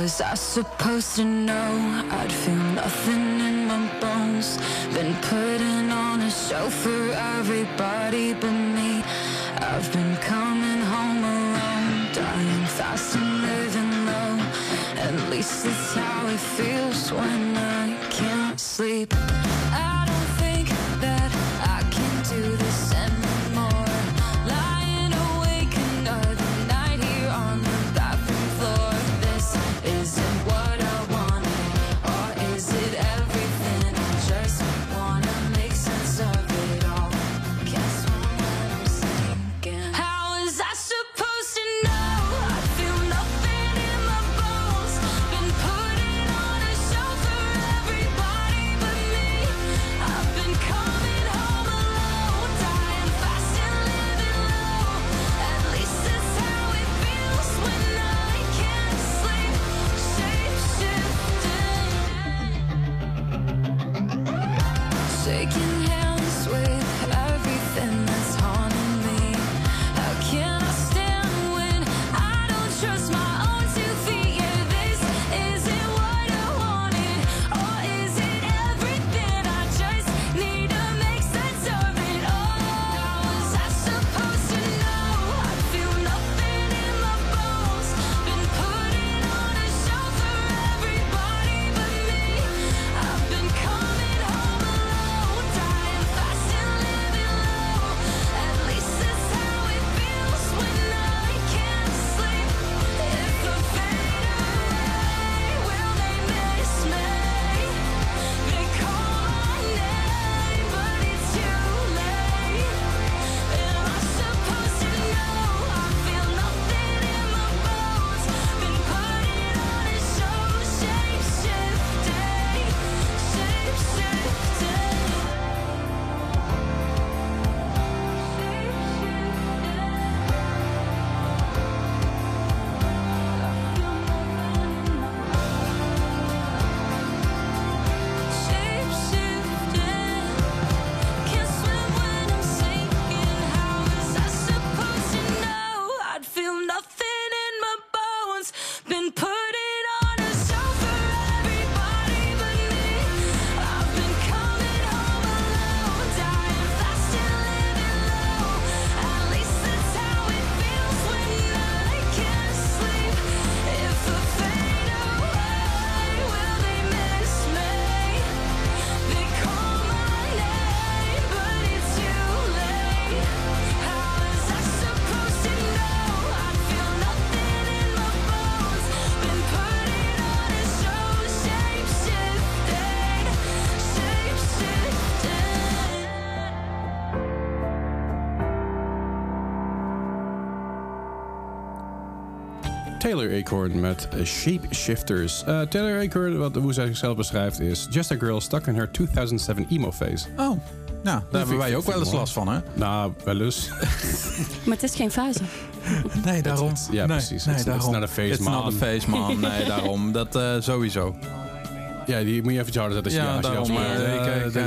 was I supposed to know I'd feel nothing in my bones. Been putting on a show for everybody but me. I've been coming home alone Dying fast and living low. At least that's how it feels when I can't sleep. I Taylor Acorn met Shapeshifters. Uh, eh, Taylor Acorn, wat, hoe zij zichzelf beschrijft, is just a girl stuck in her 2007 emo phase. Oh, nou, daar hebben wij ook wel eens last van, hè? Nou, wel eens. maar het is geen fase. Nee, daarom. ja, precies. Nee, het, is not a face, man. It's not face, man. Nee, daarom. Dat eh, sowieso. Ja, die moet je even harder zetten. Als je, Ja, als je daarom, Ja,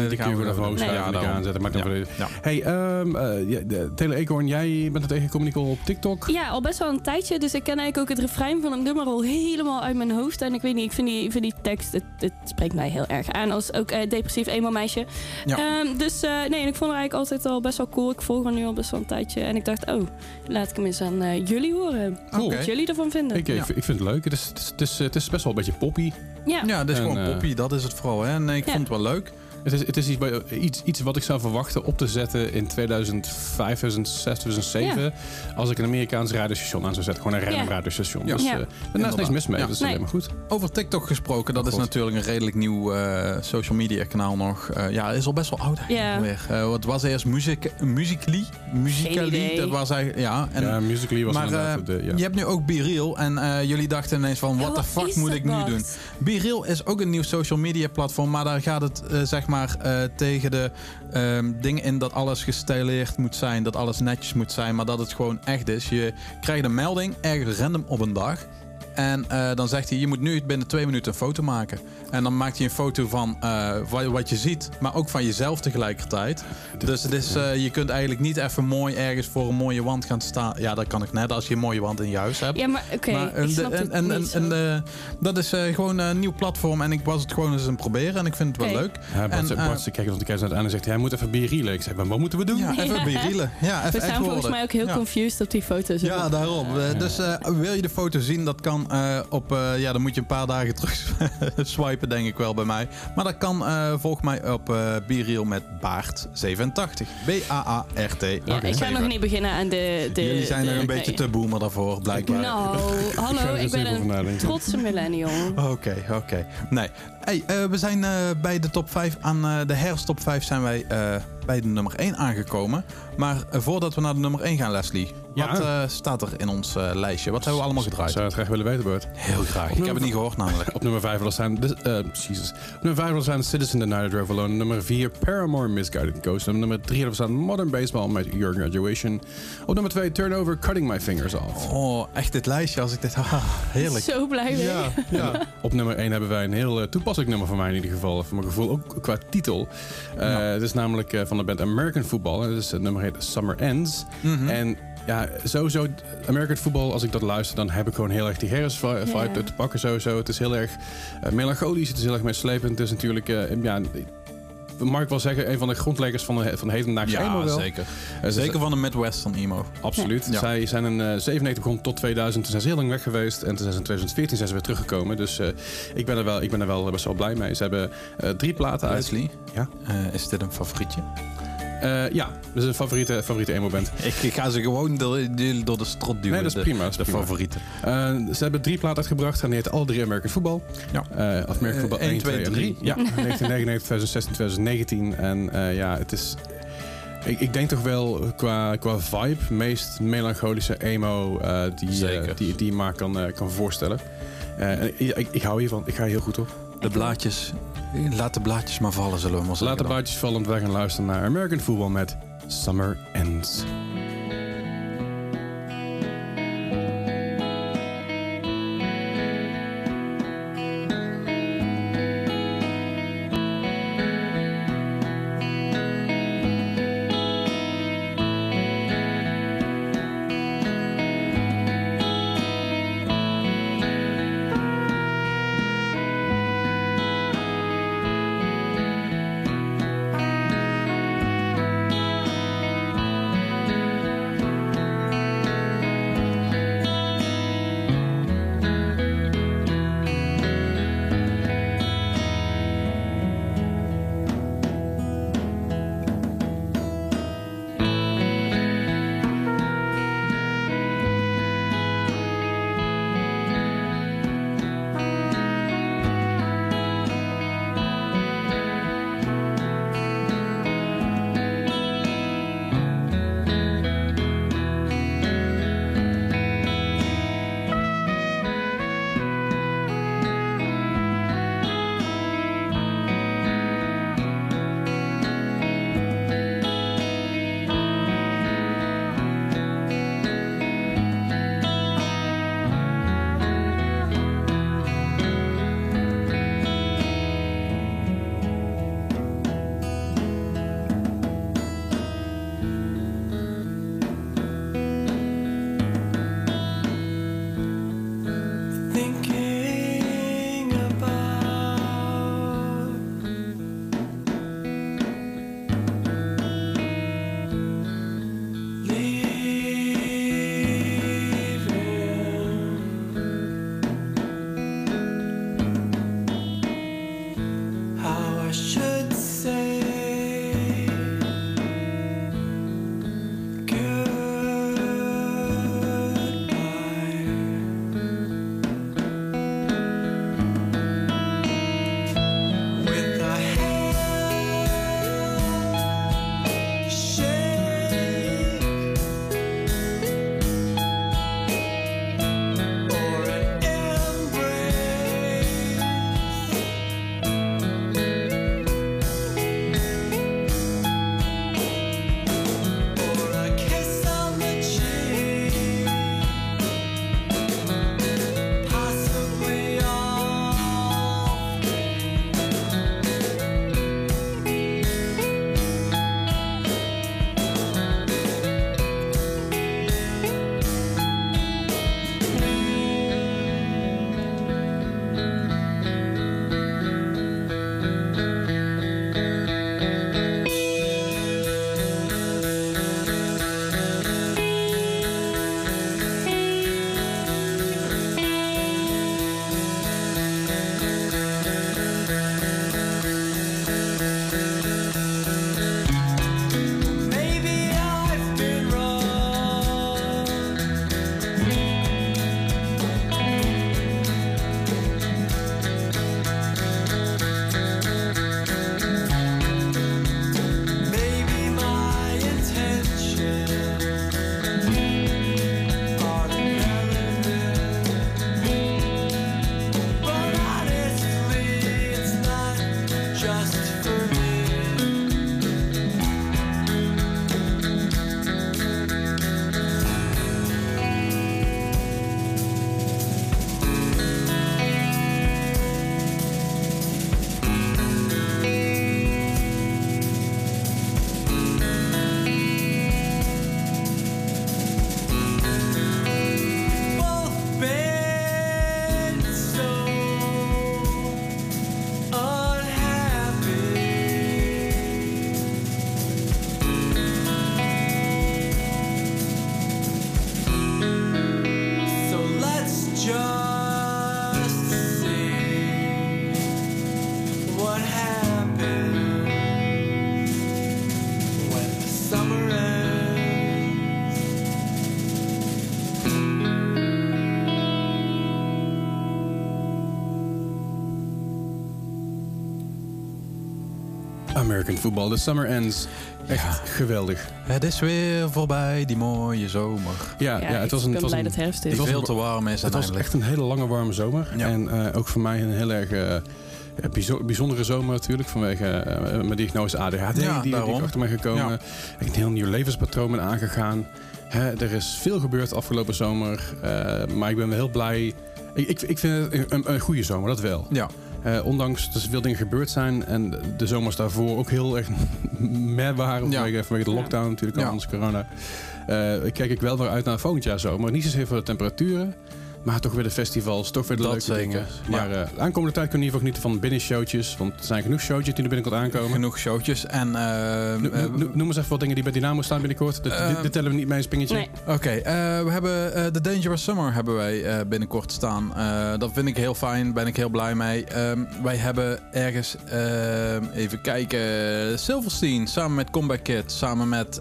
ik- gaan we weer even doen. hoog Nee. schrijven Ja, en die daarom. aanzetten. Maakt. Hey, ehm eh, ja, de- Taylor Acorn, jij bent er tegengekomen Nicole op TikTok. Ja, al best wel een tijdje. Dus ik ken eigenlijk ook het refrein van het nummer al helemaal uit mijn hoofd. En ik weet niet, ik vind die, vind die tekst, het, het spreekt mij heel erg aan als ook eh, depressief emo meisje. Ja. Ehm, dus eh, nee, en ik vond haar eigenlijk altijd al best wel cool. Ik volg haar nu al best wel een tijdje. En ik dacht, oh, laat ik hem eens aan jullie horen. Cool. Wat jullie ervan vinden. Ik, ik, ik vind het leuk. Het is, het, is, het, is, het is best wel een beetje poppy. Ja. Ja, dit is En, gewoon eh, poppy, dat is het vooral. Hè? Nee, ik Ja. vond het wel leuk. Het is, het is iets, iets, iets wat ik zou verwachten op te zetten in 2005, 2006, 2007. Als ik een Amerikaans radiostation aan zou zetten. Gewoon een random Ja. radiostation. Ja. Dus Ja. eh, daar is niks mis mee. Ja. Dat is Nee. alleen maar goed. Over TikTok gesproken, dat Oh, is God. natuurlijk een redelijk nieuw eh, social media kanaal nog. Eh, ja, is al best wel oud eigenlijk. Eh, het was eerst Music, Musically. Musically, dat was eigenlijk, ja. En, ja, Musically was maar inderdaad de... Ja. je hebt nu ook BeReal en eh, jullie dachten ineens van, Ja, what the fuck moet ik nu doen? BeReal is ook een nieuw social media platform, maar daar gaat het eh, zeg maar eh, tegen de ehm, dingen in dat alles gestileerd moet zijn, dat alles netjes moet zijn, maar dat het gewoon echt is. Je krijgt een melding ergens random op een dag. En eh, dan zegt hij, je moet nu binnen twee minuten een foto maken. En dan maakt hij een foto van eh, wat, wat je ziet, maar ook van jezelf tegelijkertijd. Dus het is, eh, je kunt eigenlijk niet even mooi ergens voor een mooie wand gaan staan. Ja, dat kan ik net als je een mooie wand in je huis hebt. Ja, maar oké, Maar, ik snap de- het en, en, niet en, eh, dat is eh, gewoon een nieuw platform en ik was het gewoon eens aan het proberen en ik vind het wel leuk. Ja, Bart, en, Bart, Bart kijkt op de kijkt aan en zegt hij moet even bierrielen. Ik zeg, maar wat moeten we doen? Ja, even Ja. berielen. Ja, even We staan volgens mij ook heel Ja. confused op die foto's. Ja, daarom. Dus eh, wil je de foto zien, dat kan eh, op... eh, ja, dan moet je een paar dagen terug swipen, denk ik wel bij mij. Maar dat kan, eh volg mij op eh Biriel met Baart87. B-A-A-R-T. Ja, ik ga nog niet beginnen aan de... de Jullie zijn de- er een beetje nee. te boomer daarvoor, blijkbaar. Nou, hallo, ik ben een trotse millennial. Oké, oké. Nee. Hey, eh, we zijn eh, bij de top 5 aan eh, de herfsttop 5 zijn wij eh, bij de nummer 1 aangekomen. Maar voordat we naar de nummer 1 gaan, Leslie, Ja. wat eh, staat er in ons eh, lijstje? Wat hebben we allemaal gedraaid? Zou je het graag willen weten, Bart? Heel graag. Ik heb het niet gehoord namelijk. Op nummer 5 zijn... De, eh, Jesus. Op nummer 5 staan Citizen the Night I Drove Alone. Nummer 4 Paramore Misguided Ghost. Op nummer 3 hebben we staan Modern Baseball met Your Graduation. Op nummer 2 Turnover Cutting My Fingers Off. Oh, echt dit lijstje als ik dit... Ah, heerlijk. Zo blij mee. Ja, ja. Op nummer 1 hebben wij een heel eh, nummer van mij in ieder geval. Voor mijn gevoel ook qua titel. Eh, Het is namelijk eh, van de band American Football. Het, is, het nummer heet Summer Ends. Mhm. En ja, sowieso American Football, als ik dat luister, dan heb ik gewoon heel erg die Harris vibe te pakken sowieso. Het is heel erg eh, melancholisch, het is heel erg meeslepend. Het is natuurlijk, eh, ja, mag ik wel zeggen, een van de grondleggers van de, van de hedendaagse emo Ja, wel. zeker. Eh, ze- Zeker van de Midwestern emo. Absoluut. Ja. Zij zijn in eh 97 begonnen tot 2000. Toen zijn ze heel lang weg geweest. En toen zijn ze in 2014 zijn ze weer teruggekomen. Dus eh, ik, ben er wel, ik ben er wel best wel blij mee. Ze hebben eh, drie platen uit. Leslie, Ja? eh, is dit een favorietje? Eh, ja, dat is een favoriete, favoriete emo-band. Ik, ik ga ze gewoon door, door de strot duwen. Nee, dat is prima, dat is de prima. favorieten. Eh, ze hebben drie platen uitgebracht. En die heet alle drie American Football. Ja. Eh, of American Eh, Football 1, 1, 2 en 3. 3. Ja, 1999, 2016, 2019. En eh, ja, het is... Ik, ik denk toch wel qua, qua vibe meest melancholische emo die, die, die je maar kan, kan voorstellen. En ik, ik, ik hou hiervan. Ik ga hier heel goed op. De blaadjes. Laat de blaadjes maar vallen, zullen we maar zeggen. Laat de buitjes vallen, want wij gaan luisteren naar American Football met Summer Ends. American football, the summer ends. Echt Ja. geweldig. Het is weer voorbij, die mooie zomer. Ja, ja, het was een, ik het ben was blij een, dat het herfst is. was veel te warm is het was echt een hele lange warme zomer. Ja. En eh, ook voor mij een heel erg eh, bijzo- bijzondere zomer natuurlijk. Vanwege eh, mijn diagnose ADHD Ja, die, die daarom. ik achter mij gekomen. Ja. Ik een heel nieuw levenspatroon ben aangegaan. Hè, er is veel gebeurd afgelopen zomer. eh, maar ik ben wel heel blij. Ik, ik, ik vind het een, een, een goede zomer, dat wel. Ja, Eh, ondanks dat er veel dingen gebeurd zijn en de zomers daarvoor ook heel erg meh waren. Ja. Vanwege, vanwege de lockdown natuurlijk, al Ja. anders corona. Eh kijk ik wel weer uit naar volgend jaar zomer. Niet zozeer voor de temperaturen, maar toch weer de festivals, toch weer de Dat leuke zeker. dingen. Ja. Maar eh, de aankomende tijd kunnen we in ieder geval genieten van binnenshowtjes. Want er zijn genoeg showtjes die er binnenkort aankomen. genoeg showtjes. En, No- no- no- Noem eens even wat dingen die bij Dynamo staan binnenkort. Dit, Eh, dit, dit tellen we niet mee, een spingetje. Nee. Oké, eh, we hebben eh The Dangerous Summer hebben wij eh, binnenkort staan. Eh, dat vind ik heel fijn, ben ik heel blij mee. Ehm, wij hebben ergens, ehm, even kijken, Silverstein samen met Comeback Kid, samen met,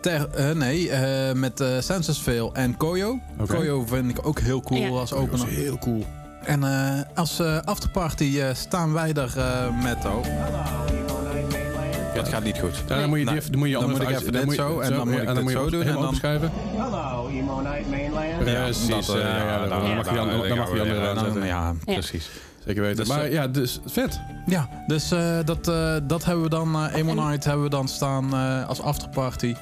ter, eh, nee, eh, met eh Censusville en Koyo. Koyo vind ik ook heel cool Ja. als Dat is opener. heel cool. En eh, als eh, afterparty eh, staan wij er eh, met, oh. Het gaat niet goed. Ja, dan moet je, die even, dan moet je dan anders moet ik even dit zo, en dan moet ik dit zo doen, en dan- opschrijven. Hello, Emo Night Mainland. Precies, dat, eh, ja, dan- mag je dan- aanzetten. Ja, Ja. precies. Zeker weten. Dus, maar eh, ja, dus vet. Ja, dus eh, dat, eh, dat hebben we dan, eh Emo Night hebben we dan staan eh, als afterparty.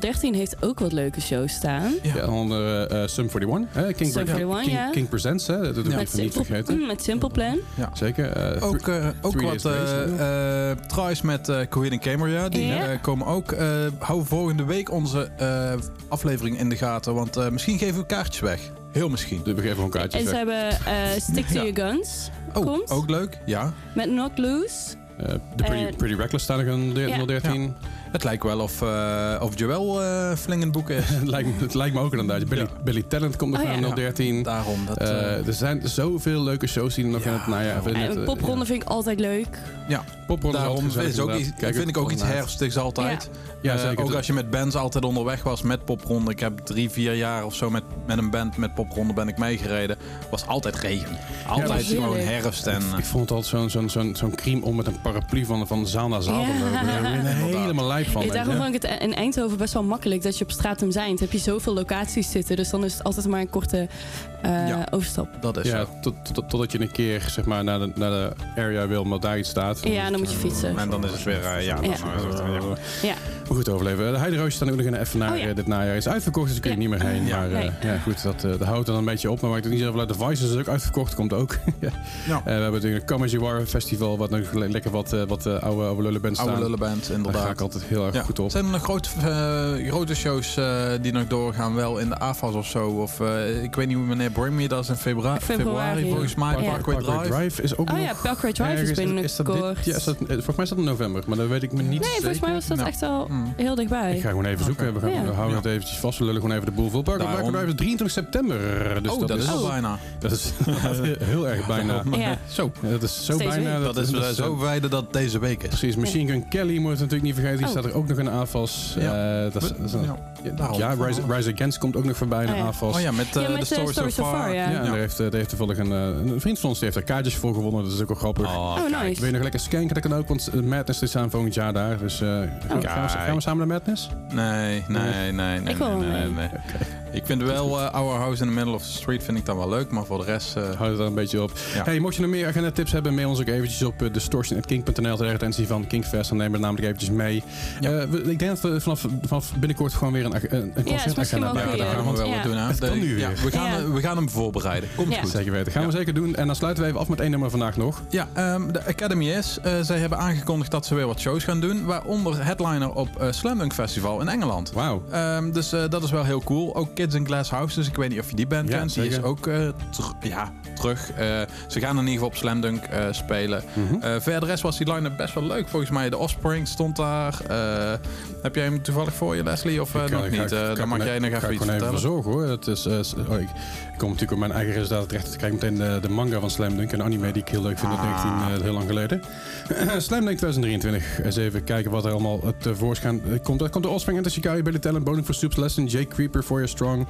013 heeft ook wat leuke shows staan. Ja. Ja, onder eh, Sum 41. Hè? King, Sum 41, King, ja. King Presents, hè? dat ik even niet vergeten. met Simple Plan. Zeker. eh, Ook, eh, ook Three wat eh eh, tries met eh Coheed and Cambria. Die Ja. eh, komen ook. Eh hou volgende week onze eh, aflevering in de gaten. Want eh, misschien geven we kaartjes weg. Heel misschien. we geven gewoon kaartjes En ze weg. hebben eh, Stick to Ja. Your Guns. Oh, Komt. ook leuk. Ja. Met Knock Loose. Eh, de Pretty, eh, Pretty Reckless staan er in de- Ja. 013. Het lijkt wel of, eh of Joel eh flink in het boek is. het, lijkt, me- het lijkt me ook inderdaad. Billy, Ja. Billy Talent komt nog Oh, naar ja. 013. Daarom. Dat, Eh, er zijn zoveel leuke shows die er nog Ja, in het najaar... het, eh, popronde vind ik altijd leuk. ja, Popronde is daarom is ook inderdaad. iets, Kijk vind ik ook iets herfstigs altijd. Ja, zeker. ook als je met bands altijd onderweg was met popronde. Ik heb drie, vier jaar of zo met, met een band met popronde ben ik meegereden. Was altijd regen. Altijd gewoon herfst. En, Ik vond het altijd zo'n zo'n zo'n zo'n crime om met een paraplu van, van zaal naar zaal Ja. lopen. Daar van. Weet daarom vond ik het in Eindhoven best wel makkelijk dat je op Stratum zijn. heb je zoveel locaties zitten. Dus dan is het altijd maar een korte eh, Ja. overstap. dat is Ja, zo. tot, tot, totdat je een keer zeg maar, naar, de, naar de area wil, omdat daar iets staat. Ja, dan moet je fietsen. En dan is het weer, eh, ja, Ja. is het, ja. Ja. Maar goed overleven. De Heideroosjes staan ook nog even naar Oh, ja. dit najaar. is uitverkocht, dus ik kun je Ja. niet meer heen. Ja. Maar eh, Nee. ja, goed, dat, eh, dat houdt er dan een beetje op. Maar maakt het niet zoveel uit. De Vices is ook uitverkocht, komt ook. ja. Eh, we hebben natuurlijk een Comedy War Festival, wat nog le- lekker wat, eh, wat eh, oude, oude lullenbands staan. Oude lullenband, Daar ga inderdaad. ik altijd heel erg Ja. goed op. Zijn er nog grote, grote shows eh, die nog doorgaan? Wel in de AFAS of zo? Of eh, ik weet niet hoe meneer Bring Me dat is in februari, Februari. februari volgens mij. Ja. Parkway Parkway Drive. is ook Oh nog ja, Parkway Drive is ergens- is dat dit- binnenkort. Ja, is dat, eh, volgens mij is dat in november, maar dat weet ik me niet Nee, zeker. volgens mij was dat echt al Mm. heel dichtbij. Ik ga gewoon even zoeken. We, gaan, Ja. we houden Ja. het eventjes vast. We lullen gewoon even de boel vol. Parkway. Drive is 23 september. Dus oh, dat, is al Oh. bijna. Dat is heel erg bijna. Ja. Zo. Dat is zo bijna. Dat is zo wijde dat deze week is. Precies, Machine Gun Kelly moet je natuurlijk niet vergeten. Die Oh. staat er ook nog in AFAS. Ja. Eh, Rise, Against komt ook nog voorbij in Oh. AFAS. Oh ja, met, eh met, de eh, So Far. ja. Ja, en daar heeft, eh, daar heeft toevallig een, eh, een vriend van ons die heeft er kaartjes voor gewonnen. Dat is ook wel grappig. Oh, Oh, nice. Wil je nog lekker skanken? Dat kan ook, want eh, Madness is aan volgend jaar daar. Dus eh, gaan, we, gaan, we, gaan we samen naar Madness? Nee, nee, nee, nee. Ik wil nee, nee. Ik vind wel eh Our House in the Middle of the Street vind ik dan wel leuk, maar voor de rest... eh, Houd het daar een beetje op. Ja. Hey, mocht je nog meer agenda tips hebben, mail ons ook eventjes op uh, distortion.king.nl ter retentie van Kingfest. Dan nemen we namelijk eventjes mee. Ja. Eh, we- ik denk dat we vanaf, vanaf binnenkort gewoon weer een, een, een concertagenda ja, dat ja. gaan we wel Ja. wat doen. Hè? Het kan De- nu ja, weer. we, gaan, Ja. eh, we gaan hem voorbereiden. Komt Ja. goed. Zeker weten. Gaan we zeker doen. En dan sluiten we even af met één nummer vandaag nog. Ja, ehm, de Academy is. eh, zij hebben aangekondigd dat ze weer wat shows gaan doen. Waaronder headliner op eh Slam Dunk Festival in Engeland. Wauw. Ehm, dus eh, dat is wel heel cool. Ook Kids in Glass Houses. Ik weet niet of je die band Ja, kent. Die is ook ter- ja, terug. Eh, ze gaan in ieder geval op Slam Dunk eh, spelen. Eh, verder rest was die line-up best wel leuk. Volgens mij de Offspring stond daar. Heb jij hem toevallig voor je, Leslie? Of Ik, nog niet? dan mag jij nog ga even ik iets gewoon even vertellen. verzorgen hoor. Het is, oh, ik, kom natuurlijk op mijn eigen resultaten terecht. Ik kijk meteen de, de manga van Slam Dunk. Een anime die ik heel leuk vind Ah. 19, eh, heel lang geleden. Slam Dunk 2023. Eens even kijken wat er allemaal tevoorschijn komt. Er komt de Offspring, Enter Chicago, Billy Talent, Bowling for Soups, Lesson, Jake Creeper, For Your Strong, Strong.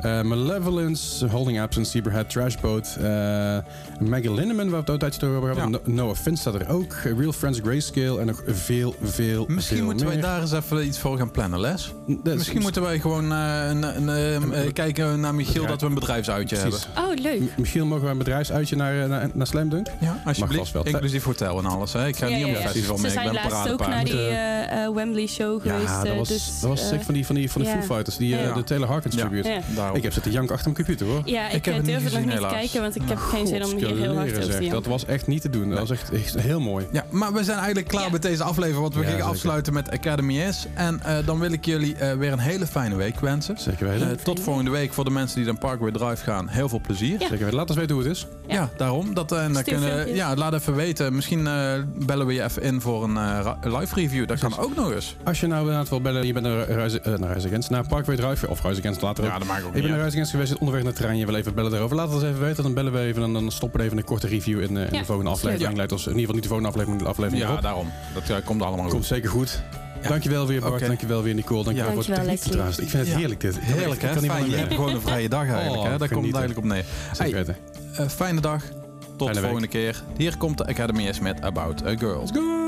eh, Malevolence, Holding Absence, Zebrahead, Trashboat. eh Maggie Lindemann, waar we het ook een tijdje over hebben. Ja. No, Offense staat er ook. eh, Real Friends Grayscale en nog veel, veel, Misschien veel moeten wij daar eens even iets voor gaan plannen, Les. Misschien moeten wij gewoon eh, een, een, eh, eh, kijken naar Michiel Bedrijf- dat we een bedrijfsuitje Precies. hebben. Oh, leuk. M- Misschien mogen we een bedrijfsuitje naar, eh, naar, naar Slam Dunk? Ja, alsjeblieft. vast wel. Inclusief hotel en alles. Hè. Ik ga Ja, niet ja, op ja. het festival Ze mee. Ik zijn laatst ook naar die eh, eh, Wembley show geweest. Ja, dat eh, was, dus, dat was eh, van die, van die, van die ja. Foo Fighters. Die, eh, Ja. De Taylor Hawkins Ja. Ik heb zitten jank achter mijn computer hoor. Ja, Ik ik, heb eh, het durf het nog niet te kijken, want ik heb geen zin om hier heel hard te janken. Dat was echt niet te doen. Dat was echt, echt heel mooi. Ja, maar we zijn eigenlijk klaar Ja. met deze aflevering. Want we Ja, gingen zeker. afsluiten met Academy S. En eh, dan wil ik jullie eh, weer een hele fijne week wensen. Zeker Eh, weten. tot volgende week voor de mensen die dan Parkway Drive gaan. Heel veel plezier. Ja. Zeker weten. Laat ons weten hoe het is. Ja, Ja. daarom. Dat, eh, en kunnen, ja, laat even weten. Misschien eh, bellen we je even in voor een eh, live review. Dat kan ook nog eens. Als je nou inderdaad wil bellen, je bent naar eh, naar naar Parkway Drive, of Against later ook. Ja, dat maakt ook Ik niet ben naar Against geweest, zit onderweg naar het terrein, je wil even bellen erover. Laat het ons even weten, dan bellen we even en dan stoppen we even een korte review in, eh, in Ja, de volgende aflevering. Leidt ons in ieder geval niet de volgende aflevering, maar de aflevering Ja, erop. daarom. Dat eh, komt allemaal goed. Komt zeker goed. Dankjewel weer Bart, dankjewel weer Nicole, dankjewel Ja. voor het techniek trouwens. Ik vind het Ja. heerlijk dit. Heerlijk, Ik hè? kan niet Fijn. meer Je hebt gewoon een vrije dag eigenlijk. Oh, hè? Daar komt het eigenlijk op neer. Zeker Hey, weten. eh, fijne dag. Tot de volgende keer. Hier komt de Academy S met About a Girl. Let's go!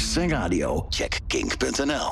Radio, check kink.nl.